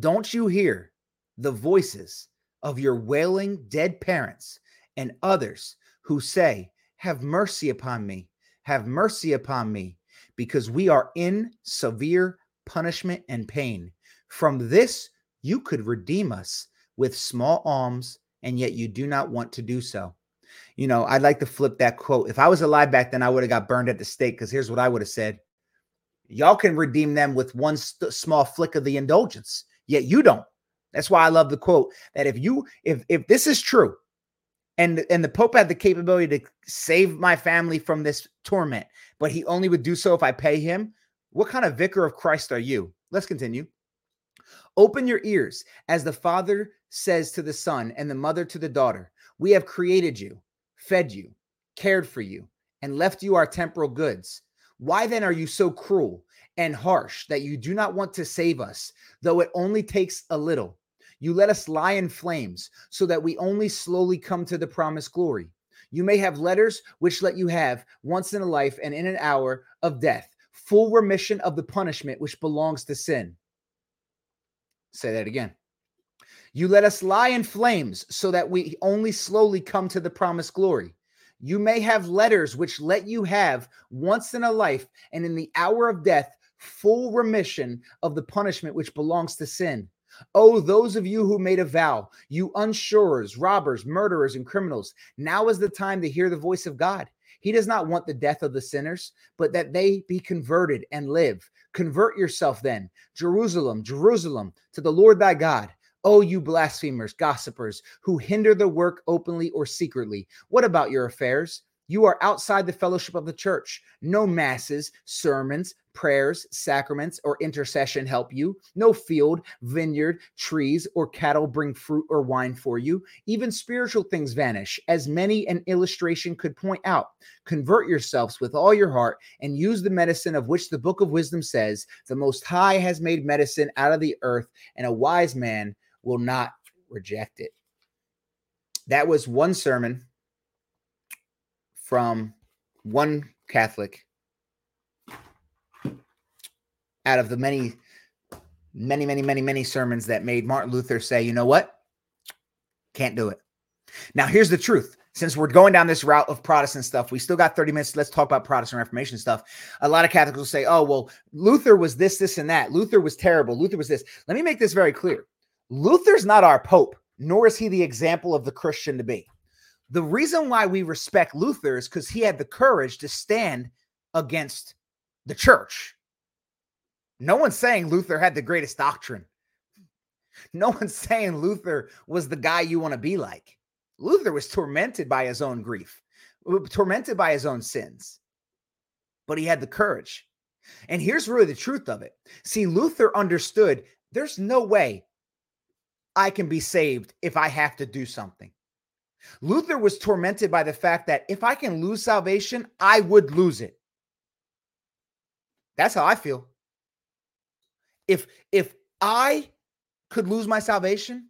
Don't you hear the voices of your wailing dead parents and others who say, Have mercy upon me, have mercy upon me? Because we are in severe punishment and pain. From this, you could redeem us with small alms, and yet you do not want to do so. You know, I'd like to flip that quote. If I was alive back then, I would have got burned at the stake because here's what I would have said Y'all can redeem them with one st- small flick of the indulgence, yet you don't. That's why I love the quote that if you, if, if this is true, and and the pope had the capability to save my family from this torment but he only would do so if i pay him. What kind of vicar of christ are you? Let's continue. Open your ears as the father says to the son and the mother to the daughter. We have created you fed you cared for you and left you our temporal goods. Why then are you so cruel and harsh that you do not want to save us though it only takes a little you let us lie in flames so that we only slowly come to the promised glory. You may have letters which let you have once in a life and in an hour of death, full remission of the punishment which belongs to sin. Say that again. You let us lie in flames so that we only slowly come to the promised glory. You may have letters which let you have once in a life and in the hour of death full remission of the punishment which belongs to sin. Oh, those of you who made a vow, you unsurers, robbers, murderers, and criminals, now is the time to hear the voice of God. He does not want the death of the sinners, but that they be converted and live. Convert yourself then, Jerusalem, Jerusalem, to the Lord thy God. Oh, you blasphemers, gossipers, who hinder the work openly or secretly. What about your affairs? You are outside the fellowship of the church. No masses, sermons, prayers, sacraments, or intercession help you. No field, vineyard, trees, or cattle bring fruit or wine for you. Even spiritual things vanish, as many an illustration could point out. Convert yourselves with all your heart and use the medicine of which the book of wisdom says, The Most High has made medicine out of the earth, and a wise man will not reject it. That was one sermon from one Catholic out of the many, many, many, many, many sermons that made Martin Luther say, you know what? Can't do it. Now, here's the truth. Since we're going down this route of Protestant stuff, we still got 30 minutes. Let's talk about Protestant Reformation stuff. A lot of Catholics will say, oh, well, Luther was this, this, and that. Luther was terrible. Luther was this. Let me make this very clear Luther's not our Pope, nor is he the example of the Christian to be. The reason why we respect Luther is because he had the courage to stand against the church. No one's saying Luther had the greatest doctrine. No one's saying Luther was the guy you want to be like. Luther was tormented by his own grief, uh, tormented by his own sins, but he had the courage. And here's really the truth of it. See, Luther understood there's no way I can be saved if I have to do something. Luther was tormented by the fact that if I can lose salvation, I would lose it. That's how I feel. If if I could lose my salvation,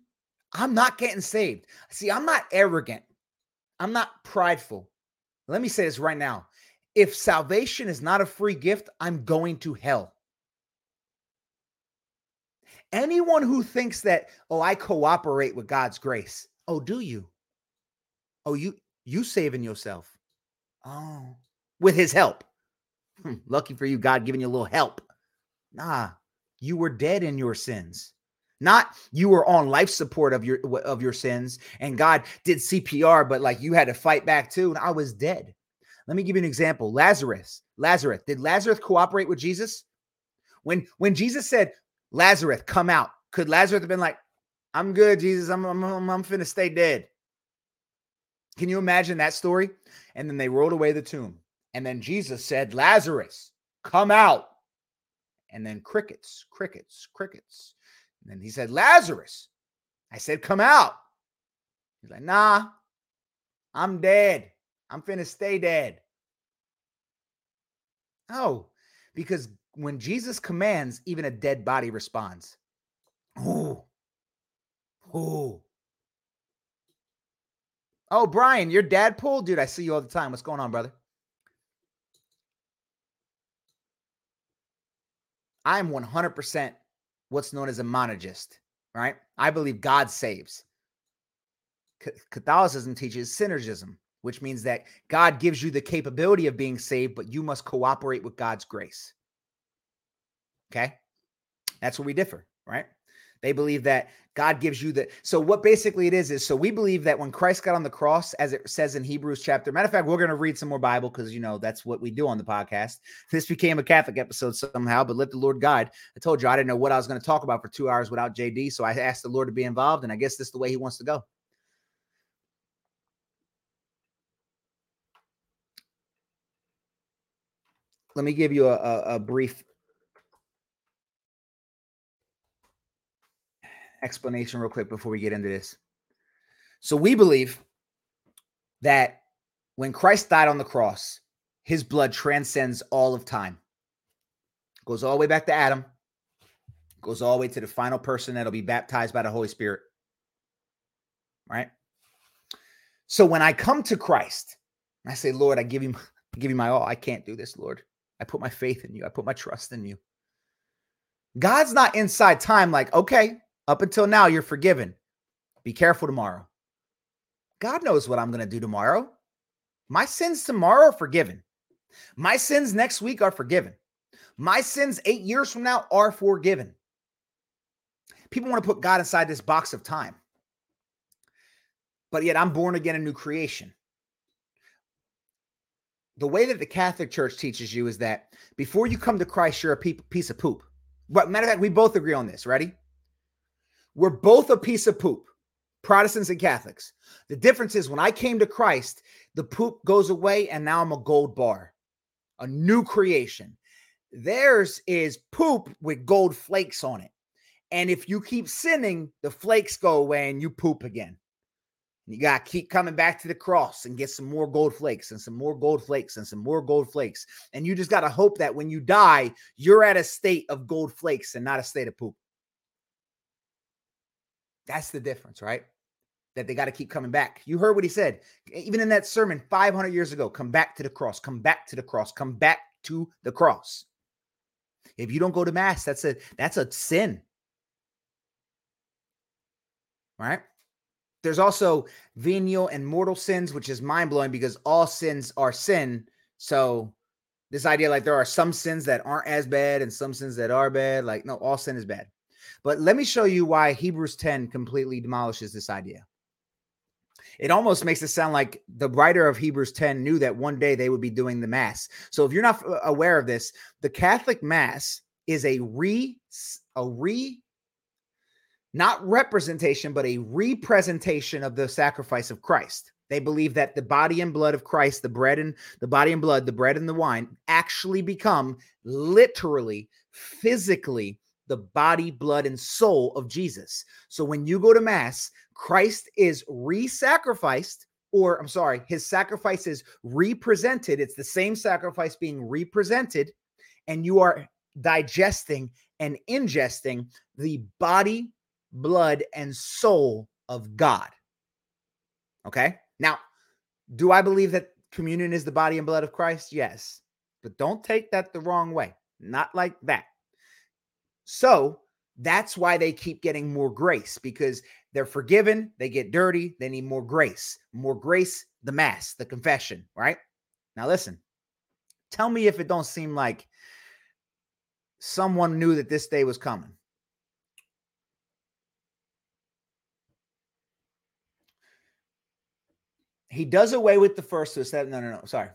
I'm not getting saved. See, I'm not arrogant. I'm not prideful. Let me say this right now. If salvation is not a free gift, I'm going to hell. Anyone who thinks that, oh, I cooperate with God's grace. Oh, do you? Oh, you you saving yourself. Oh, with his help. Hmm, lucky for you, God giving you a little help. Nah, you were dead in your sins. Not you were on life support of your of your sins and God did CPR, but like you had to fight back too. And I was dead. Let me give you an example. Lazarus. Lazarus. Did Lazarus cooperate with Jesus? When when Jesus said, Lazarus, come out. Could Lazarus have been like, I'm good, Jesus. I'm, I'm, I'm, I'm finna stay dead. Can you imagine that story? And then they rolled away the tomb. And then Jesus said, Lazarus, come out. And then crickets, crickets, crickets. And then he said, Lazarus. I said, come out. He's like, nah, I'm dead. I'm finna stay dead. Oh, because when Jesus commands, even a dead body responds. Oh, oh. Oh, Brian, your dad pulled? Dude, I see you all the time. What's going on, brother? I'm 100% what's known as a monergist, right? I believe God saves. Catholicism teaches synergism, which means that God gives you the capability of being saved, but you must cooperate with God's grace. Okay. That's where we differ, right? They believe that God gives you the. So, what basically it is, is so we believe that when Christ got on the cross, as it says in Hebrews chapter, matter of fact, we're going to read some more Bible because, you know, that's what we do on the podcast. This became a Catholic episode somehow, but let the Lord guide. I told you I didn't know what I was going to talk about for two hours without JD. So, I asked the Lord to be involved, and I guess this is the way he wants to go. Let me give you a, a, a brief explanation real quick before we get into this. So we believe that when Christ died on the cross, his blood transcends all of time. Goes all the way back to Adam. Goes all the way to the final person that'll be baptized by the Holy Spirit. Right? So when I come to Christ, I say, Lord, I give you I give you my all. I can't do this, Lord. I put my faith in you. I put my trust in you. God's not inside time like, okay, up until now, you're forgiven. Be careful tomorrow. God knows what I'm going to do tomorrow. My sins tomorrow are forgiven. My sins next week are forgiven. My sins eight years from now are forgiven. People want to put God inside this box of time. But yet I'm born again, a new creation. The way that the Catholic Church teaches you is that before you come to Christ, you're a piece of poop. But matter of fact, we both agree on this. Ready? We're both a piece of poop, Protestants and Catholics. The difference is when I came to Christ, the poop goes away and now I'm a gold bar, a new creation. Theirs is poop with gold flakes on it. And if you keep sinning, the flakes go away and you poop again. You got to keep coming back to the cross and get some more gold flakes and some more gold flakes and some more gold flakes. And you just got to hope that when you die, you're at a state of gold flakes and not a state of poop. That's the difference, right? That they got to keep coming back. You heard what he said, even in that sermon 500 years ago come back to the cross, come back to the cross, come back to the cross. If you don't go to mass, that's a that's a sin. Right? There's also venial and mortal sins, which is mind blowing because all sins are sin. So, this idea like there are some sins that aren't as bad and some sins that are bad, like, no, all sin is bad. But let me show you why Hebrews 10 completely demolishes this idea. It almost makes it sound like the writer of Hebrews 10 knew that one day they would be doing the Mass. So if you're not uh, aware of this, the Catholic Mass is a re, a re, not representation, but a representation of the sacrifice of Christ. They believe that the body and blood of Christ, the bread and the body and blood, the bread and the wine actually become literally, physically the body, blood, and soul of Jesus. So when you go to Mass, Christ is re sacrificed, or I'm sorry, his sacrifice is represented. It's the same sacrifice being represented, and you are digesting and ingesting the body, blood, and soul of God. Okay. Now, do I believe that communion is the body and blood of Christ? Yes. But don't take that the wrong way. Not like that. So that's why they keep getting more grace because they're forgiven, they get dirty, they need more grace. More grace, the mass, the confession, right? Now listen. Tell me if it don't seem like someone knew that this day was coming. He does away with the first. So no, no, no. Sorry.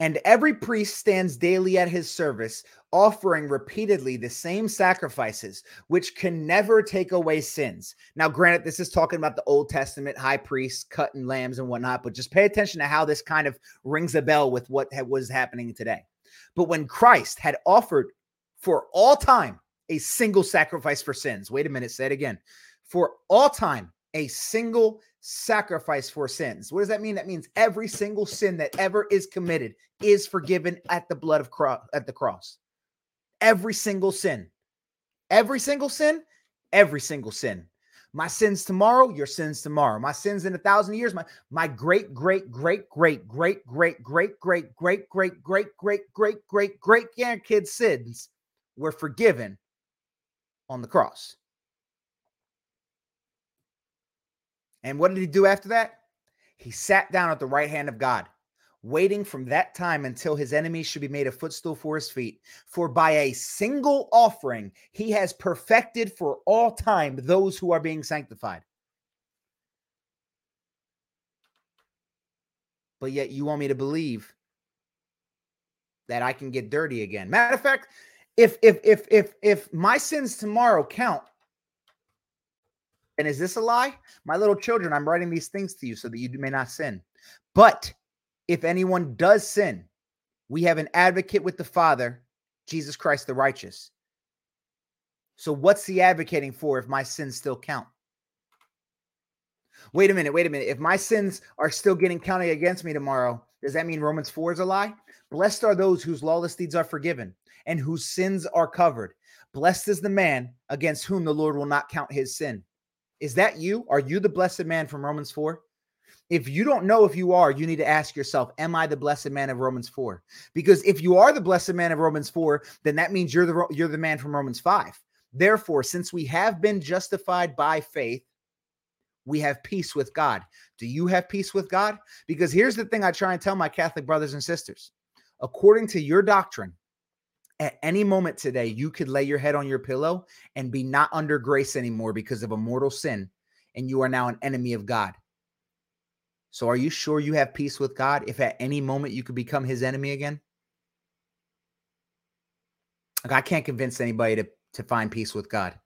And every priest stands daily at his service, offering repeatedly the same sacrifices, which can never take away sins. Now, granted, this is talking about the Old Testament high priests cutting lambs and whatnot, but just pay attention to how this kind of rings a bell with what was happening today. But when Christ had offered for all time a single sacrifice for sins, wait a minute, say it again. For all time, a single sacrifice for sins. What does that mean? That means every single sin that ever is committed is forgiven at the blood of cross at the cross. Every single sin. Every single sin, every single sin. My sins tomorrow, your sins tomorrow. My sins in a thousand years, my my great great great great great great great great great great great great great great great grandkids sins were forgiven on the cross. And what did he do after that? He sat down at the right hand of God, waiting from that time until his enemies should be made a footstool for his feet. For by a single offering, he has perfected for all time those who are being sanctified. But yet you want me to believe that I can get dirty again. Matter of fact, if if if if if my sins tomorrow count and is this a lie? My little children, I'm writing these things to you so that you may not sin. But if anyone does sin, we have an advocate with the Father, Jesus Christ the righteous. So what's he advocating for if my sins still count? Wait a minute, wait a minute. If my sins are still getting counted against me tomorrow, does that mean Romans 4 is a lie? Blessed are those whose lawless deeds are forgiven and whose sins are covered. Blessed is the man against whom the Lord will not count his sin. Is that you? Are you the blessed man from Romans 4? If you don't know if you are, you need to ask yourself, Am I the blessed man of Romans 4? Because if you are the blessed man of Romans 4, then that means you're the you're the man from Romans 5. Therefore, since we have been justified by faith, we have peace with God. Do you have peace with God? Because here's the thing I try and tell my Catholic brothers and sisters. According to your doctrine, at any moment today, you could lay your head on your pillow and be not under grace anymore because of a mortal sin, and you are now an enemy of God. So, are you sure you have peace with God if at any moment you could become his enemy again? Like, I can't convince anybody to, to find peace with God.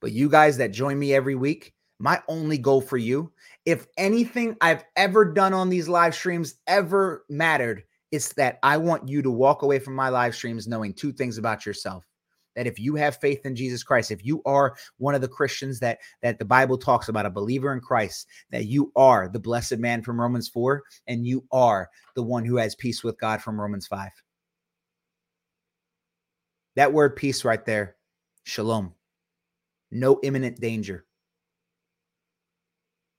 But you guys that join me every week, my only goal for you, if anything I've ever done on these live streams ever mattered, it's that I want you to walk away from my live streams knowing two things about yourself. That if you have faith in Jesus Christ, if you are one of the Christians that that the Bible talks about, a believer in Christ, that you are the blessed man from Romans 4, and you are the one who has peace with God from Romans 5. That word peace right there, shalom. No imminent danger.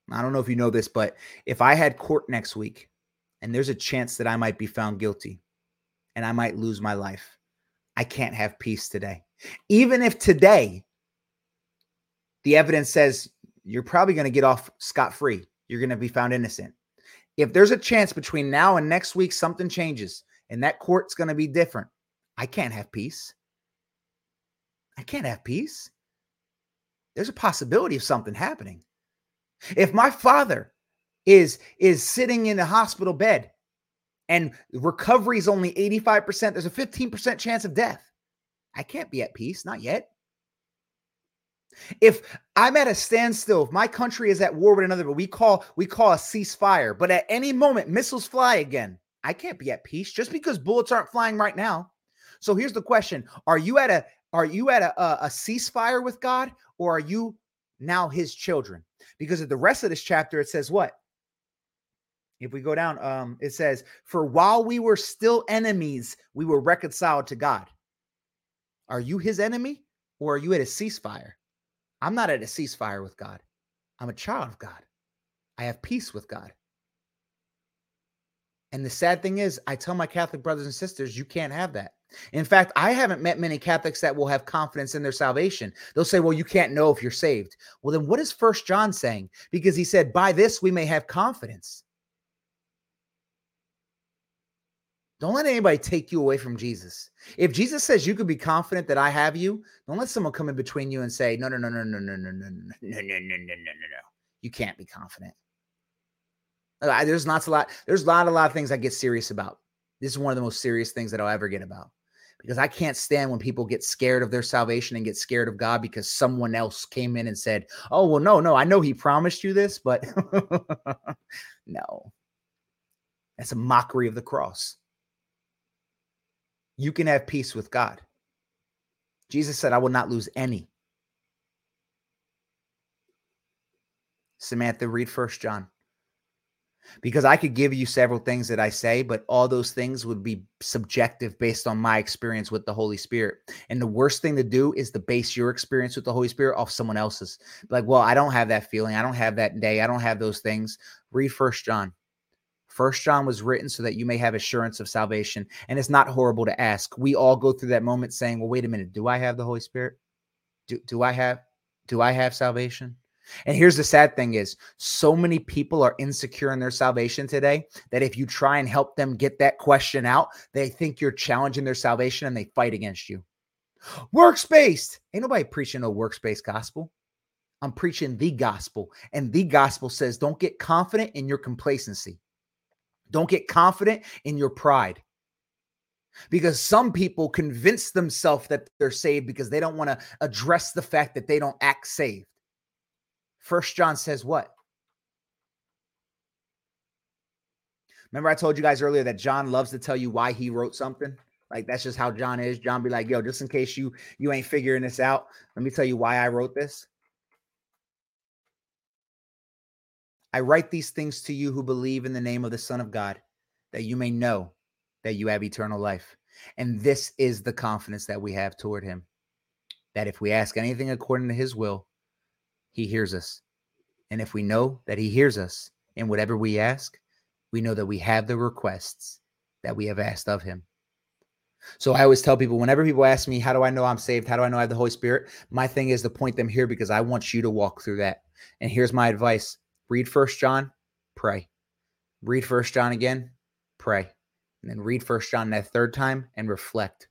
I don't know if you know this, but if I had court next week and there's a chance that I might be found guilty and I might lose my life. I can't have peace today. Even if today the evidence says you're probably going to get off scot free, you're going to be found innocent. If there's a chance between now and next week something changes and that court's going to be different, I can't have peace. I can't have peace. There's a possibility of something happening. If my father is is sitting in a hospital bed and recovery is only 85%, there's a 15% chance of death. I can't be at peace, not yet. If I'm at a standstill, if my country is at war with another, but we call we call a ceasefire, but at any moment missiles fly again, I can't be at peace just because bullets aren't flying right now. So here's the question: Are you at a are you at a, a, a ceasefire with God, or are you now His children? Because at the rest of this chapter, it says what if we go down, um, it says, For while we were still enemies, we were reconciled to God. Are you his enemy or are you at a ceasefire? I'm not at a ceasefire with God. I'm a child of God. I have peace with God. And the sad thing is, I tell my Catholic brothers and sisters, you can't have that. In fact, I haven't met many Catholics that will have confidence in their salvation. They'll say, well, you can't know if you're saved. Well, then what is First John saying? Because he said, by this we may have confidence. Don't let anybody take you away from Jesus. If Jesus says you could be confident that I have you, don't let someone come in between you and say, no, no, no, no, no, no, no, no, no, no, no, no, no, no, no. You can't be confident. There's not a lot. There's a lot, a lot of things I get serious about. This is one of the most serious things that I'll ever get about because I can't stand when people get scared of their salvation and get scared of God because someone else came in and said, "Oh, well, no, no, I know He promised you this, but no." That's a mockery of the cross. You can have peace with God. Jesus said, "I will not lose any." Samantha, read First John because I could give you several things that I say, but all those things would be subjective based on my experience with the Holy Spirit. And the worst thing to do is to base your experience with the Holy Spirit off someone else's. Like, well, I don't have that feeling. I don't have that day. I don't have those things. Read First John. First John was written so that you may have assurance of salvation. And it's not horrible to ask. We all go through that moment saying, well, wait a minute, do I have the Holy Spirit? Do, do I have do I have salvation? And here's the sad thing is so many people are insecure in their salvation today that if you try and help them get that question out, they think you're challenging their salvation and they fight against you. Works based. Ain't nobody preaching no works based gospel. I'm preaching the gospel. And the gospel says don't get confident in your complacency. Don't get confident in your pride. Because some people convince themselves that they're saved because they don't want to address the fact that they don't act saved. First John says what? Remember, I told you guys earlier that John loves to tell you why he wrote something. Like that's just how John is. John be like, "Yo, just in case you you ain't figuring this out, let me tell you why I wrote this." I write these things to you who believe in the name of the Son of God, that you may know that you have eternal life. And this is the confidence that we have toward him that if we ask anything according to his will, he hears us. And if we know that he hears us in whatever we ask, we know that we have the requests that we have asked of him. So I always tell people whenever people ask me, How do I know I'm saved? How do I know I have the Holy Spirit? My thing is to point them here because I want you to walk through that. And here's my advice read First John, pray. Read First John again, pray. And then read First John that third time and reflect.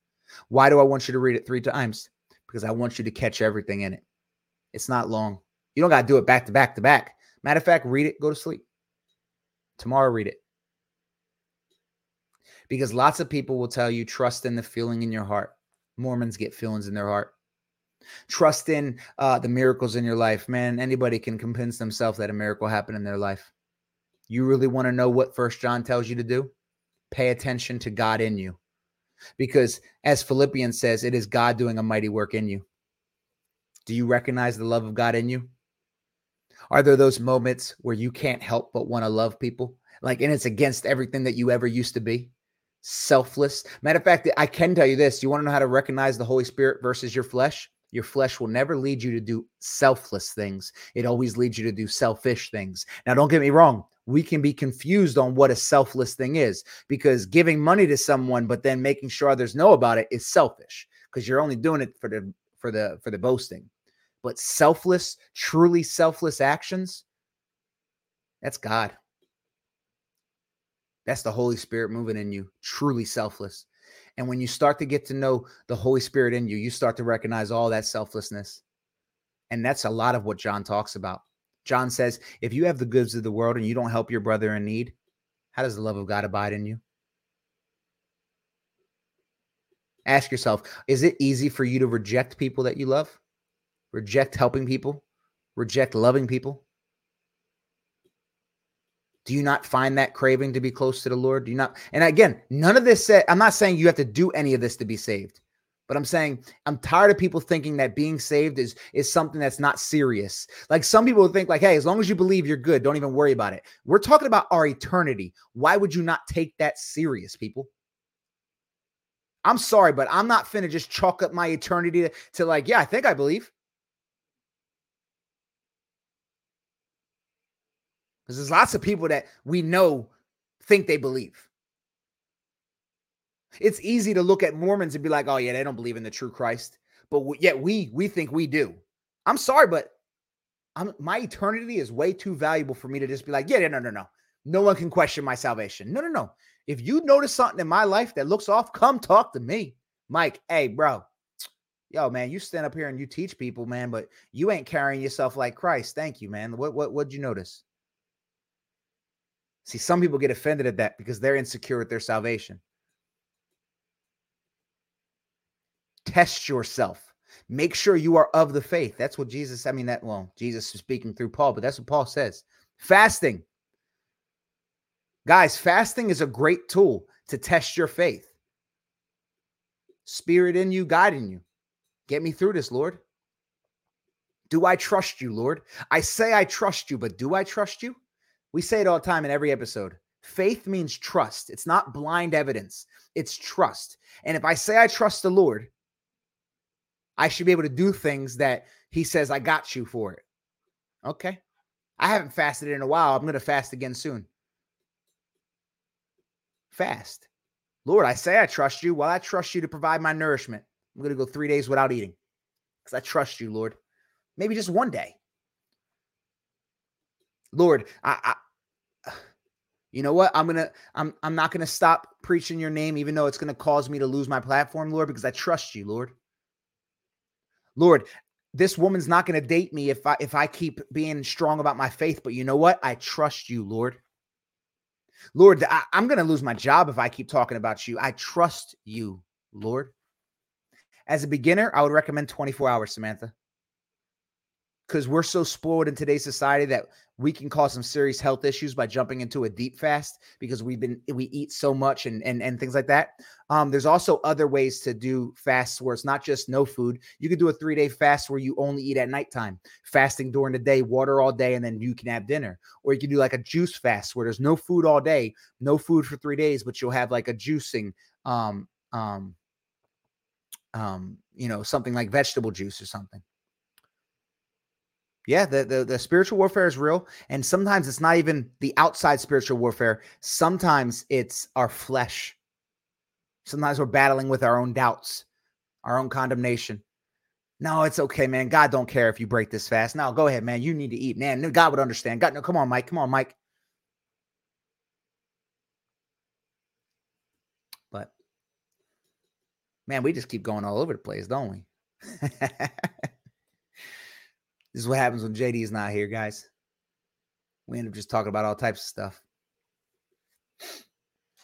Why do I want you to read it three times? Because I want you to catch everything in it. It's not long. You don't got to do it back to back to back. Matter of fact, read it, go to sleep. Tomorrow, read it. Because lots of people will tell you, trust in the feeling in your heart. Mormons get feelings in their heart. Trust in uh, the miracles in your life. Man, anybody can convince themselves that a miracle happened in their life. You really want to know what First John tells you to do? Pay attention to God in you. Because as Philippians says, it is God doing a mighty work in you. Do you recognize the love of God in you? Are there those moments where you can't help but want to love people? Like, and it's against everything that you ever used to be? Selfless. Matter of fact, I can tell you this. You want to know how to recognize the Holy Spirit versus your flesh? Your flesh will never lead you to do selfless things. It always leads you to do selfish things. Now, don't get me wrong. We can be confused on what a selfless thing is because giving money to someone, but then making sure others know about it is selfish because you're only doing it for the for the for the boasting but selfless, truly selfless actions, that's God. That's the Holy Spirit moving in you, truly selfless. And when you start to get to know the Holy Spirit in you, you start to recognize all that selflessness. And that's a lot of what John talks about. John says, if you have the goods of the world and you don't help your brother in need, how does the love of God abide in you? Ask yourself, is it easy for you to reject people that you love? reject helping people, reject loving people? Do you not find that craving to be close to the Lord? Do you not? And again, none of this said, I'm not saying you have to do any of this to be saved, but I'm saying I'm tired of people thinking that being saved is is something that's not serious. Like some people think, like, hey, as long as you believe you're good, don't even worry about it. We're talking about our eternity. Why would you not take that serious, people? I'm sorry, but I'm not finna just chalk up my eternity to, to like, yeah, I think I believe. Because there's lots of people that we know think they believe. It's easy to look at Mormons and be like, "Oh yeah, they don't believe in the true Christ," but yet we we think we do. I'm sorry, but I'm, my eternity is way too valuable for me to just be like, "Yeah, no, no, no, no one can question my salvation." No, no, no. If you notice something in my life that looks off, come talk to me, Mike. Hey, bro, yo, man, you stand up here and you teach people, man, but you ain't carrying yourself like Christ. Thank you, man. What what what'd you notice? See, some people get offended at that because they're insecure with their salvation. Test yourself. Make sure you are of the faith. That's what Jesus, I mean, that, well, Jesus is speaking through Paul, but that's what Paul says. Fasting. Guys, fasting is a great tool to test your faith. Spirit in you, guiding you. Get me through this, Lord. Do I trust you, Lord? I say I trust you, but do I trust you? We say it all the time in every episode. Faith means trust. It's not blind evidence, it's trust. And if I say I trust the Lord, I should be able to do things that He says, I got you for it. Okay. I haven't fasted in a while. I'm going to fast again soon. Fast. Lord, I say I trust you. Well, I trust you to provide my nourishment. I'm going to go three days without eating because I trust you, Lord. Maybe just one day. Lord, I, you know what? I'm gonna I'm I'm not gonna stop preaching your name, even though it's gonna cause me to lose my platform, Lord, because I trust you, Lord. Lord, this woman's not gonna date me if I if I keep being strong about my faith, but you know what? I trust you, Lord. Lord, I, I'm gonna lose my job if I keep talking about you. I trust you, Lord. As a beginner, I would recommend 24 hours, Samantha because we're so spoiled in today's society that we can cause some serious health issues by jumping into a deep fast because we've been we eat so much and and, and things like that. Um, there's also other ways to do fasts where it's not just no food. You could do a three day fast where you only eat at nighttime fasting during the day water all day and then you can have dinner. Or you can do like a juice fast where there's no food all day no food for three days but you'll have like a juicing um um um you know something like vegetable juice or something yeah, the, the, the spiritual warfare is real, and sometimes it's not even the outside spiritual warfare. Sometimes it's our flesh. Sometimes we're battling with our own doubts, our own condemnation. No, it's okay, man. God don't care if you break this fast. Now go ahead, man. You need to eat, man. God would understand. God, no, come on, Mike. Come on, Mike. But man, we just keep going all over the place, don't we? This is what happens when JD is not here, guys. We end up just talking about all types of stuff.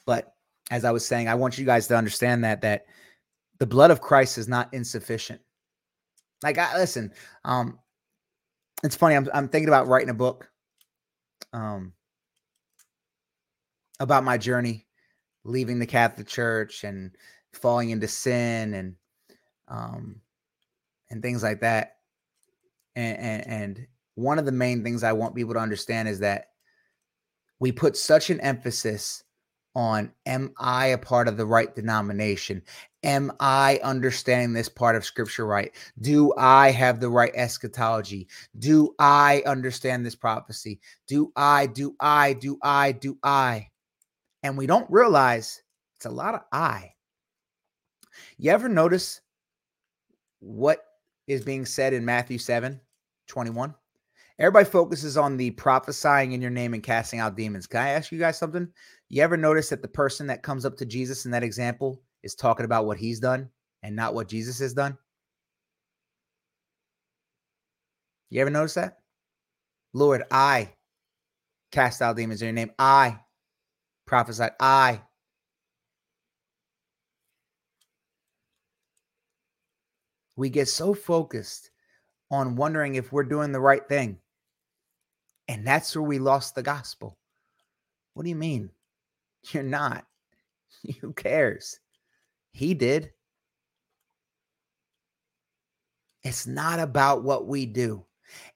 But as I was saying, I want you guys to understand that that the blood of Christ is not insufficient. Like I listen, um, it's funny. I'm I'm thinking about writing a book, um, about my journey, leaving the Catholic Church and falling into sin and um and things like that and, and, and one of the main things I want people to understand is that we put such an emphasis on am I a part of the right denomination? Am I understanding this part of scripture right? Do I have the right eschatology? Do I understand this prophecy? Do I, do I, do I, do I? And we don't realize it's a lot of I. You ever notice what is being said in Matthew 7 21. Everybody focuses on the prophesying in your name and casting out demons. Can I ask you guys something? You ever notice that the person that comes up to Jesus in that example is talking about what he's done and not what Jesus has done? You ever notice that? Lord, I cast out demons in your name. I prophesied. I we get so focused on wondering if we're doing the right thing. And that's where we lost the gospel. What do you mean? You're not. Who cares? He did. It's not about what we do.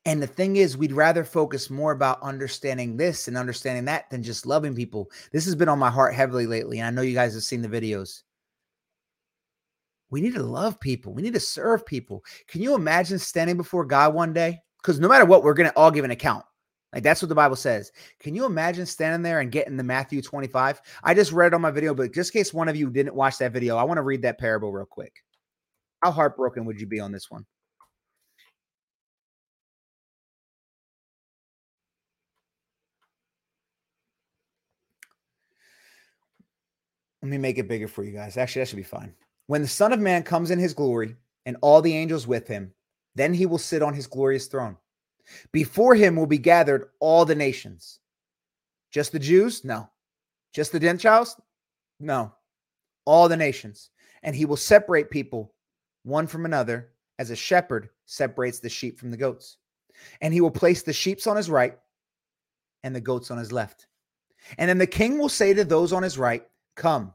And the thing is, we'd rather focus more about understanding this and understanding that than just loving people. This has been on my heart heavily lately. And I know you guys have seen the videos. We need to love people. We need to serve people. Can you imagine standing before God one day? Because no matter what, we're going to all give an account. Like that's what the Bible says. Can you imagine standing there and getting the Matthew 25? I just read it on my video, but just in case one of you didn't watch that video, I want to read that parable real quick. How heartbroken would you be on this one? Let me make it bigger for you guys. Actually, that should be fine. When the Son of Man comes in his glory and all the angels with him, then he will sit on his glorious throne. Before him will be gathered all the nations. Just the Jews? No. Just the Gentiles? No. All the nations. And he will separate people one from another as a shepherd separates the sheep from the goats. And he will place the sheep on his right and the goats on his left. And then the king will say to those on his right, Come,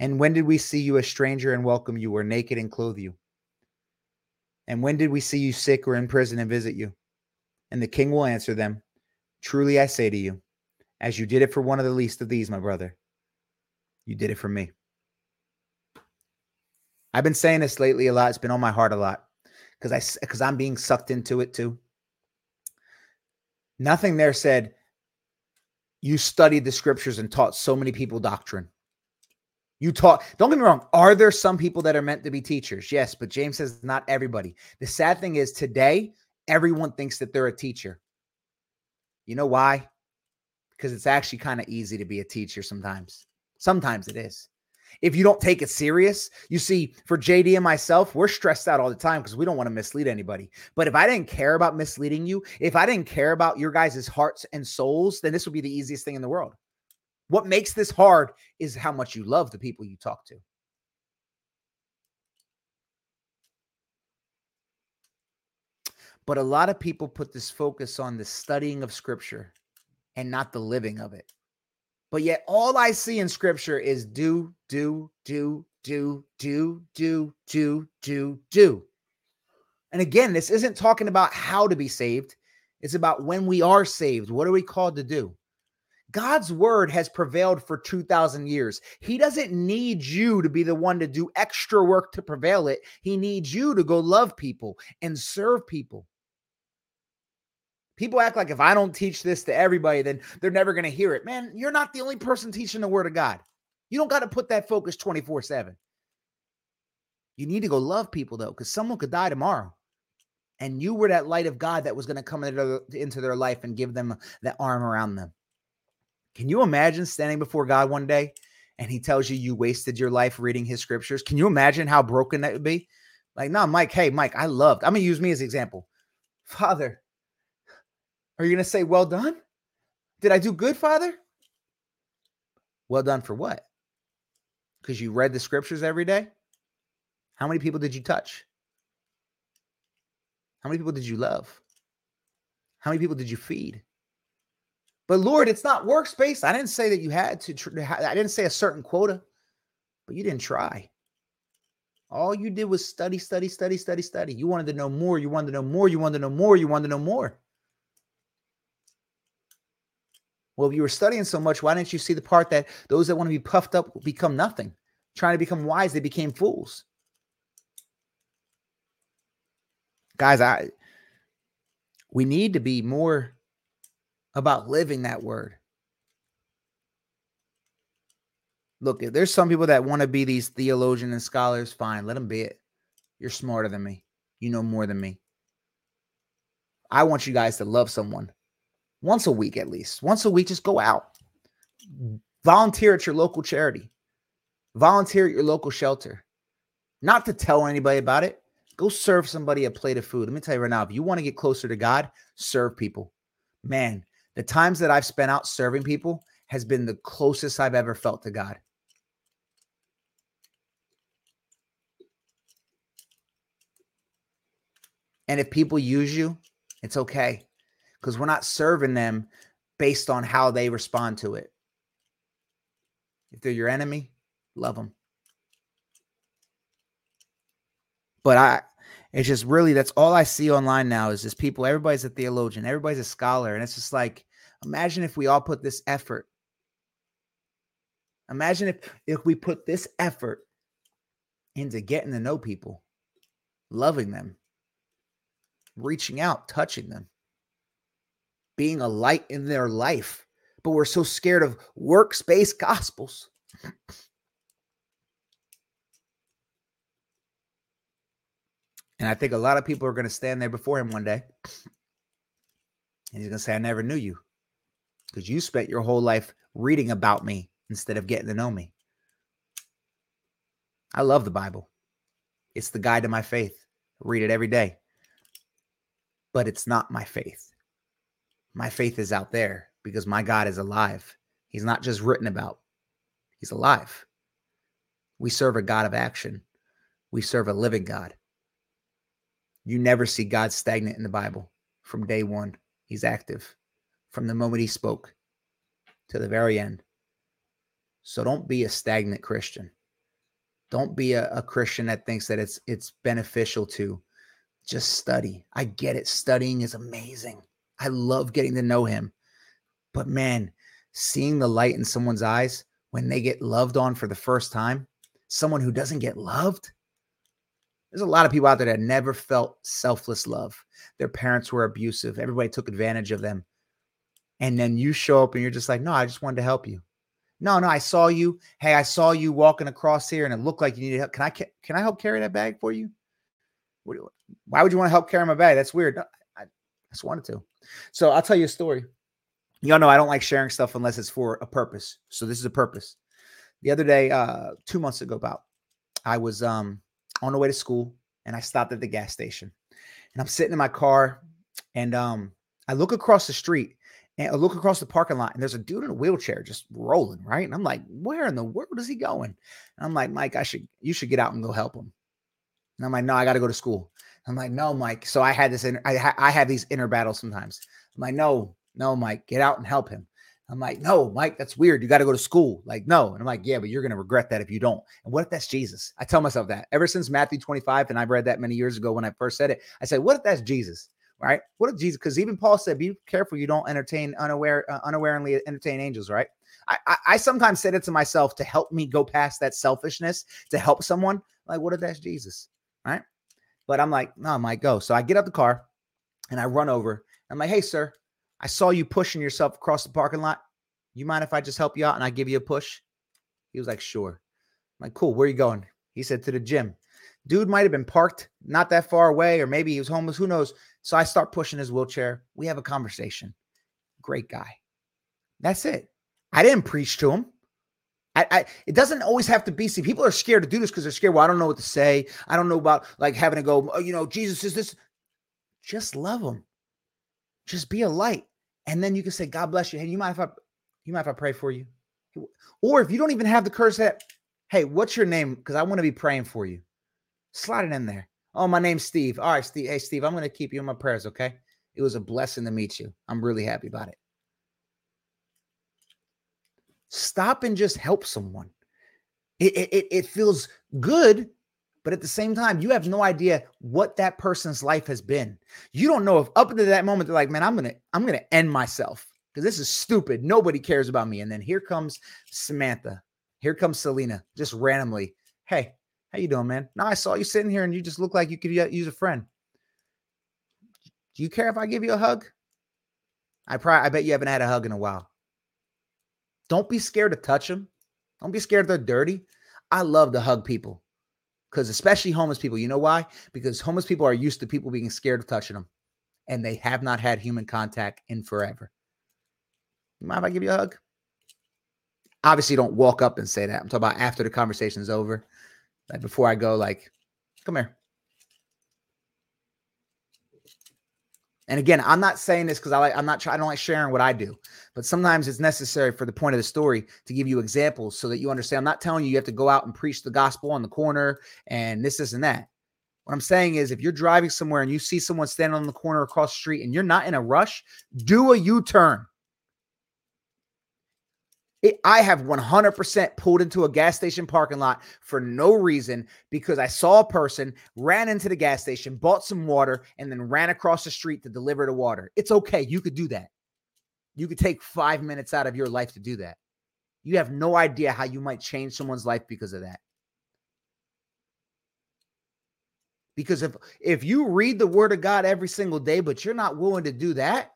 And when did we see you a stranger and welcome you, or naked and clothe you? And when did we see you sick or in prison and visit you? And the king will answer them Truly I say to you, as you did it for one of the least of these, my brother, you did it for me. I've been saying this lately a lot. It's been on my heart a lot because I because I'm being sucked into it too. Nothing there said you studied the scriptures and taught so many people doctrine. You taught, don't get me wrong, are there some people that are meant to be teachers? Yes, but James says not everybody. The sad thing is today, everyone thinks that they're a teacher. You know why? Because it's actually kind of easy to be a teacher sometimes. Sometimes it is if you don't take it serious. You see, for JD and myself, we're stressed out all the time because we don't want to mislead anybody. But if I didn't care about misleading you, if I didn't care about your guys' hearts and souls, then this would be the easiest thing in the world. What makes this hard is how much you love the people you talk to. But a lot of people put this focus on the studying of scripture and not the living of it. But yet, all I see in scripture is do, do, do, do, do, do, do, do, do. And again, this isn't talking about how to be saved, it's about when we are saved. What are we called to do? God's word has prevailed for 2,000 years. He doesn't need you to be the one to do extra work to prevail it. He needs you to go love people and serve people. People act like if I don't teach this to everybody, then they're never going to hear it. Man, you're not the only person teaching the word of God. You don't got to put that focus 24 7. You need to go love people though, because someone could die tomorrow. And you were that light of God that was going to come into their life and give them that arm around them. Can you imagine standing before God one day and he tells you you wasted your life reading his scriptures? Can you imagine how broken that would be? Like, no, Mike, hey, Mike, I loved, I'm going to use me as example. Father, are you going to say, Well done? Did I do good, Father? Well done for what? Because you read the scriptures every day? How many people did you touch? How many people did you love? How many people did you feed? But Lord, it's not works based. I didn't say that you had to, I didn't say a certain quota, but you didn't try. All you did was study, study, study, study, study. You wanted to know more. You wanted to know more. You wanted to know more. You wanted to know more. Well, if you were studying so much, why didn't you see the part that those that want to be puffed up become nothing? Trying to become wise, they became fools. Guys, I we need to be more about living that word. Look, if there's some people that want to be these theologians and scholars, fine, let them be it. You're smarter than me. You know more than me. I want you guys to love someone once a week at least. Once a week, just go out. Volunteer at your local charity. Volunteer at your local shelter. Not to tell anybody about it. Go serve somebody a plate of food. Let me tell you right now, if you want to get closer to God, serve people. Man, the times that I've spent out serving people has been the closest I've ever felt to God. And if people use you, it's okay because we're not serving them based on how they respond to it. If they're your enemy, love them. But I, it's just really that's all I see online now is just people. Everybody's a theologian, everybody's a scholar, and it's just like imagine if we all put this effort. Imagine if if we put this effort into getting to know people, loving them, reaching out, touching them, being a light in their life. But we're so scared of works based gospels. And I think a lot of people are going to stand there before him one day. And he's going to say, I never knew you because you spent your whole life reading about me instead of getting to know me. I love the Bible. It's the guide to my faith. I read it every day. But it's not my faith. My faith is out there because my God is alive. He's not just written about, He's alive. We serve a God of action, we serve a living God. You never see God stagnant in the Bible from day one. He's active from the moment He spoke to the very end. So don't be a stagnant Christian. Don't be a, a Christian that thinks that it's it's beneficial to just study. I get it. Studying is amazing. I love getting to know him. But man, seeing the light in someone's eyes when they get loved on for the first time, someone who doesn't get loved, there's a lot of people out there that never felt selfless love. Their parents were abusive, everybody took advantage of them. And then you show up and you're just like, no, I just wanted to help you. No, no, I saw you. Hey, I saw you walking across here and it looked like you needed help. Can I can I help carry that bag for you? Why would you want to help carry my bag? That's weird. I just wanted to. So I'll tell you a story. Y'all know I don't like sharing stuff unless it's for a purpose. So this is a purpose. The other day, uh, two months ago, about I was um on the way to school and I stopped at the gas station. And I'm sitting in my car and um I look across the street and I look across the parking lot and there's a dude in a wheelchair just rolling, right? And I'm like, where in the world is he going? And I'm like, Mike, I should you should get out and go help him. And I'm like, no, I got to go to school. I'm like, no, Mike. So I had this, inner, I, ha- I have these inner battles sometimes. I'm like, no, no, Mike, get out and help him. I'm like, no, Mike, that's weird. You got to go to school. Like, no. And I'm like, yeah, but you're going to regret that if you don't. And what if that's Jesus? I tell myself that ever since Matthew 25, and I read that many years ago when I first said it. I said, what if that's Jesus? Right? What if Jesus? Because even Paul said, be careful you don't entertain unaware, uh, unawarely entertain angels. Right? I, I, I sometimes said it to myself to help me go past that selfishness to help someone. Like, what if that's Jesus? Right? But I'm like, no, I might go. So I get out the car and I run over. I'm like, hey, sir, I saw you pushing yourself across the parking lot. You mind if I just help you out and I give you a push? He was like, sure. I'm like, cool. Where are you going? He said, to the gym. Dude might have been parked not that far away, or maybe he was homeless. Who knows? So I start pushing his wheelchair. We have a conversation. Great guy. That's it. I didn't preach to him. I, I, it doesn't always have to be. See, people are scared to do this because they're scared. Well, I don't know what to say. I don't know about like having to go. Oh, you know, Jesus is this. Just love them. Just be a light, and then you can say, "God bless you." Hey, you mind if I, you mind if I pray for you? Or if you don't even have the curse that, hey, what's your name? Because I want to be praying for you. Slide it in there. Oh, my name's Steve. All right, Steve. Hey, Steve, I'm going to keep you in my prayers. Okay. It was a blessing to meet you. I'm really happy about it. Stop and just help someone. It, it, it feels good, but at the same time, you have no idea what that person's life has been. You don't know if up to that moment they're like, man, I'm gonna, I'm gonna end myself because this is stupid. Nobody cares about me. And then here comes Samantha. Here comes Selena, just randomly. Hey, how you doing, man? Now I saw you sitting here and you just look like you could use a friend. Do you care if I give you a hug? I probably, I bet you haven't had a hug in a while. Don't be scared to touch them. Don't be scared they're dirty. I love to hug people because, especially homeless people. You know why? Because homeless people are used to people being scared of touching them and they have not had human contact in forever. You mind if I give you a hug? Obviously, don't walk up and say that. I'm talking about after the conversation is over. Like before I go, like, come here. And again, I'm not saying this because I like I'm not trying I don't like sharing what I do, but sometimes it's necessary for the point of the story to give you examples so that you understand. I'm not telling you you have to go out and preach the gospel on the corner and this, this, and that. What I'm saying is, if you're driving somewhere and you see someone standing on the corner across the street and you're not in a rush, do a U turn. I have 100% pulled into a gas station parking lot for no reason because I saw a person, ran into the gas station, bought some water, and then ran across the street to deliver the water. It's okay. You could do that. You could take five minutes out of your life to do that. You have no idea how you might change someone's life because of that. Because if if you read the word of God every single day, but you're not willing to do that,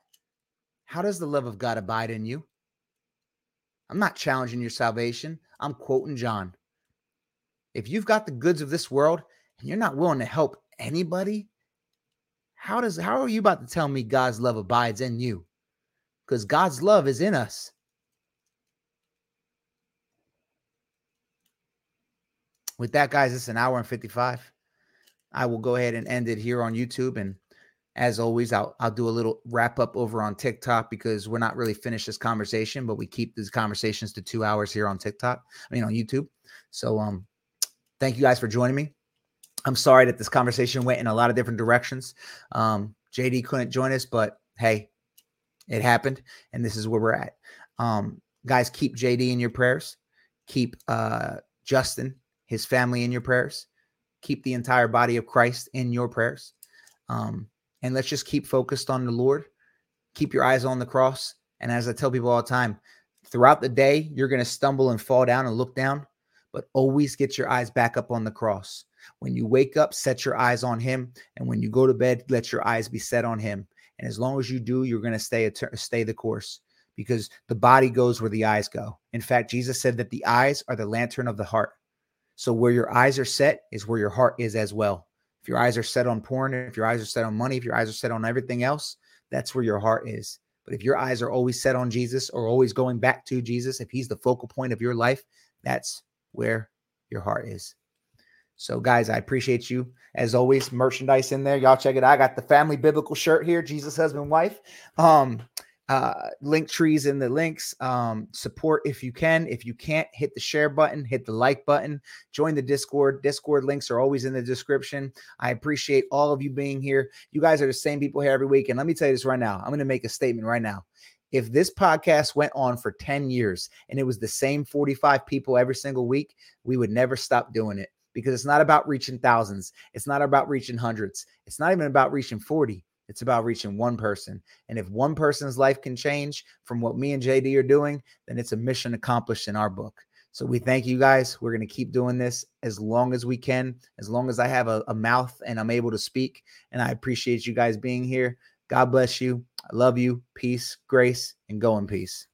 how does the love of God abide in you? I'm not challenging your salvation. I'm quoting John. If you've got the goods of this world and you're not willing to help anybody, how does how are you about to tell me God's love abides in you? Because God's love is in us. With that, guys, it's an hour and 55. I will go ahead and end it here on YouTube. And as always, I'll I'll do a little wrap up over on TikTok because we're not really finished this conversation, but we keep these conversations to two hours here on TikTok. I mean on YouTube. So um thank you guys for joining me. I'm sorry that this conversation went in a lot of different directions. Um, JD couldn't join us, but hey, it happened, and this is where we're at. Um, guys, keep JD in your prayers. Keep uh, Justin, his family in your prayers keep the entire body of Christ in your prayers. Um, and let's just keep focused on the Lord. Keep your eyes on the cross. And as I tell people all the time, throughout the day, you're going to stumble and fall down and look down, but always get your eyes back up on the cross. When you wake up, set your eyes on Him. And when you go to bed, let your eyes be set on Him. And as long as you do, you're going to stay stay the course because the body goes where the eyes go. In fact, Jesus said that the eyes are the lantern of the heart. So where your eyes are set is where your heart is as well. If your eyes are set on porn, if your eyes are set on money, if your eyes are set on everything else, that's where your heart is. But if your eyes are always set on Jesus or always going back to Jesus, if he's the focal point of your life, that's where your heart is. So, guys, I appreciate you as always. Merchandise in there, y'all check it out. I got the family biblical shirt here, Jesus husband wife. Um, uh, Linktree's in the links. Um, support if you can. If you can't, hit the share button, hit the like button, join the Discord. Discord links are always in the description. I appreciate all of you being here. You guys are the same people here every week. And let me tell you this right now. I'm going to make a statement right now. If this podcast went on for 10 years and it was the same 45 people every single week, we would never stop doing it because it's not about reaching thousands. It's not about reaching hundreds. It's not even about reaching 40 it's about reaching one person. And if one person's life can change from what me and JD are doing, then it's a mission accomplished in our book. So we thank you guys. We're going to keep doing this as long as we can, as long as I have a, a, mouth and I'm able to speak. And I appreciate you guys being here. God bless you. I love you. Peace, grace, and go in peace.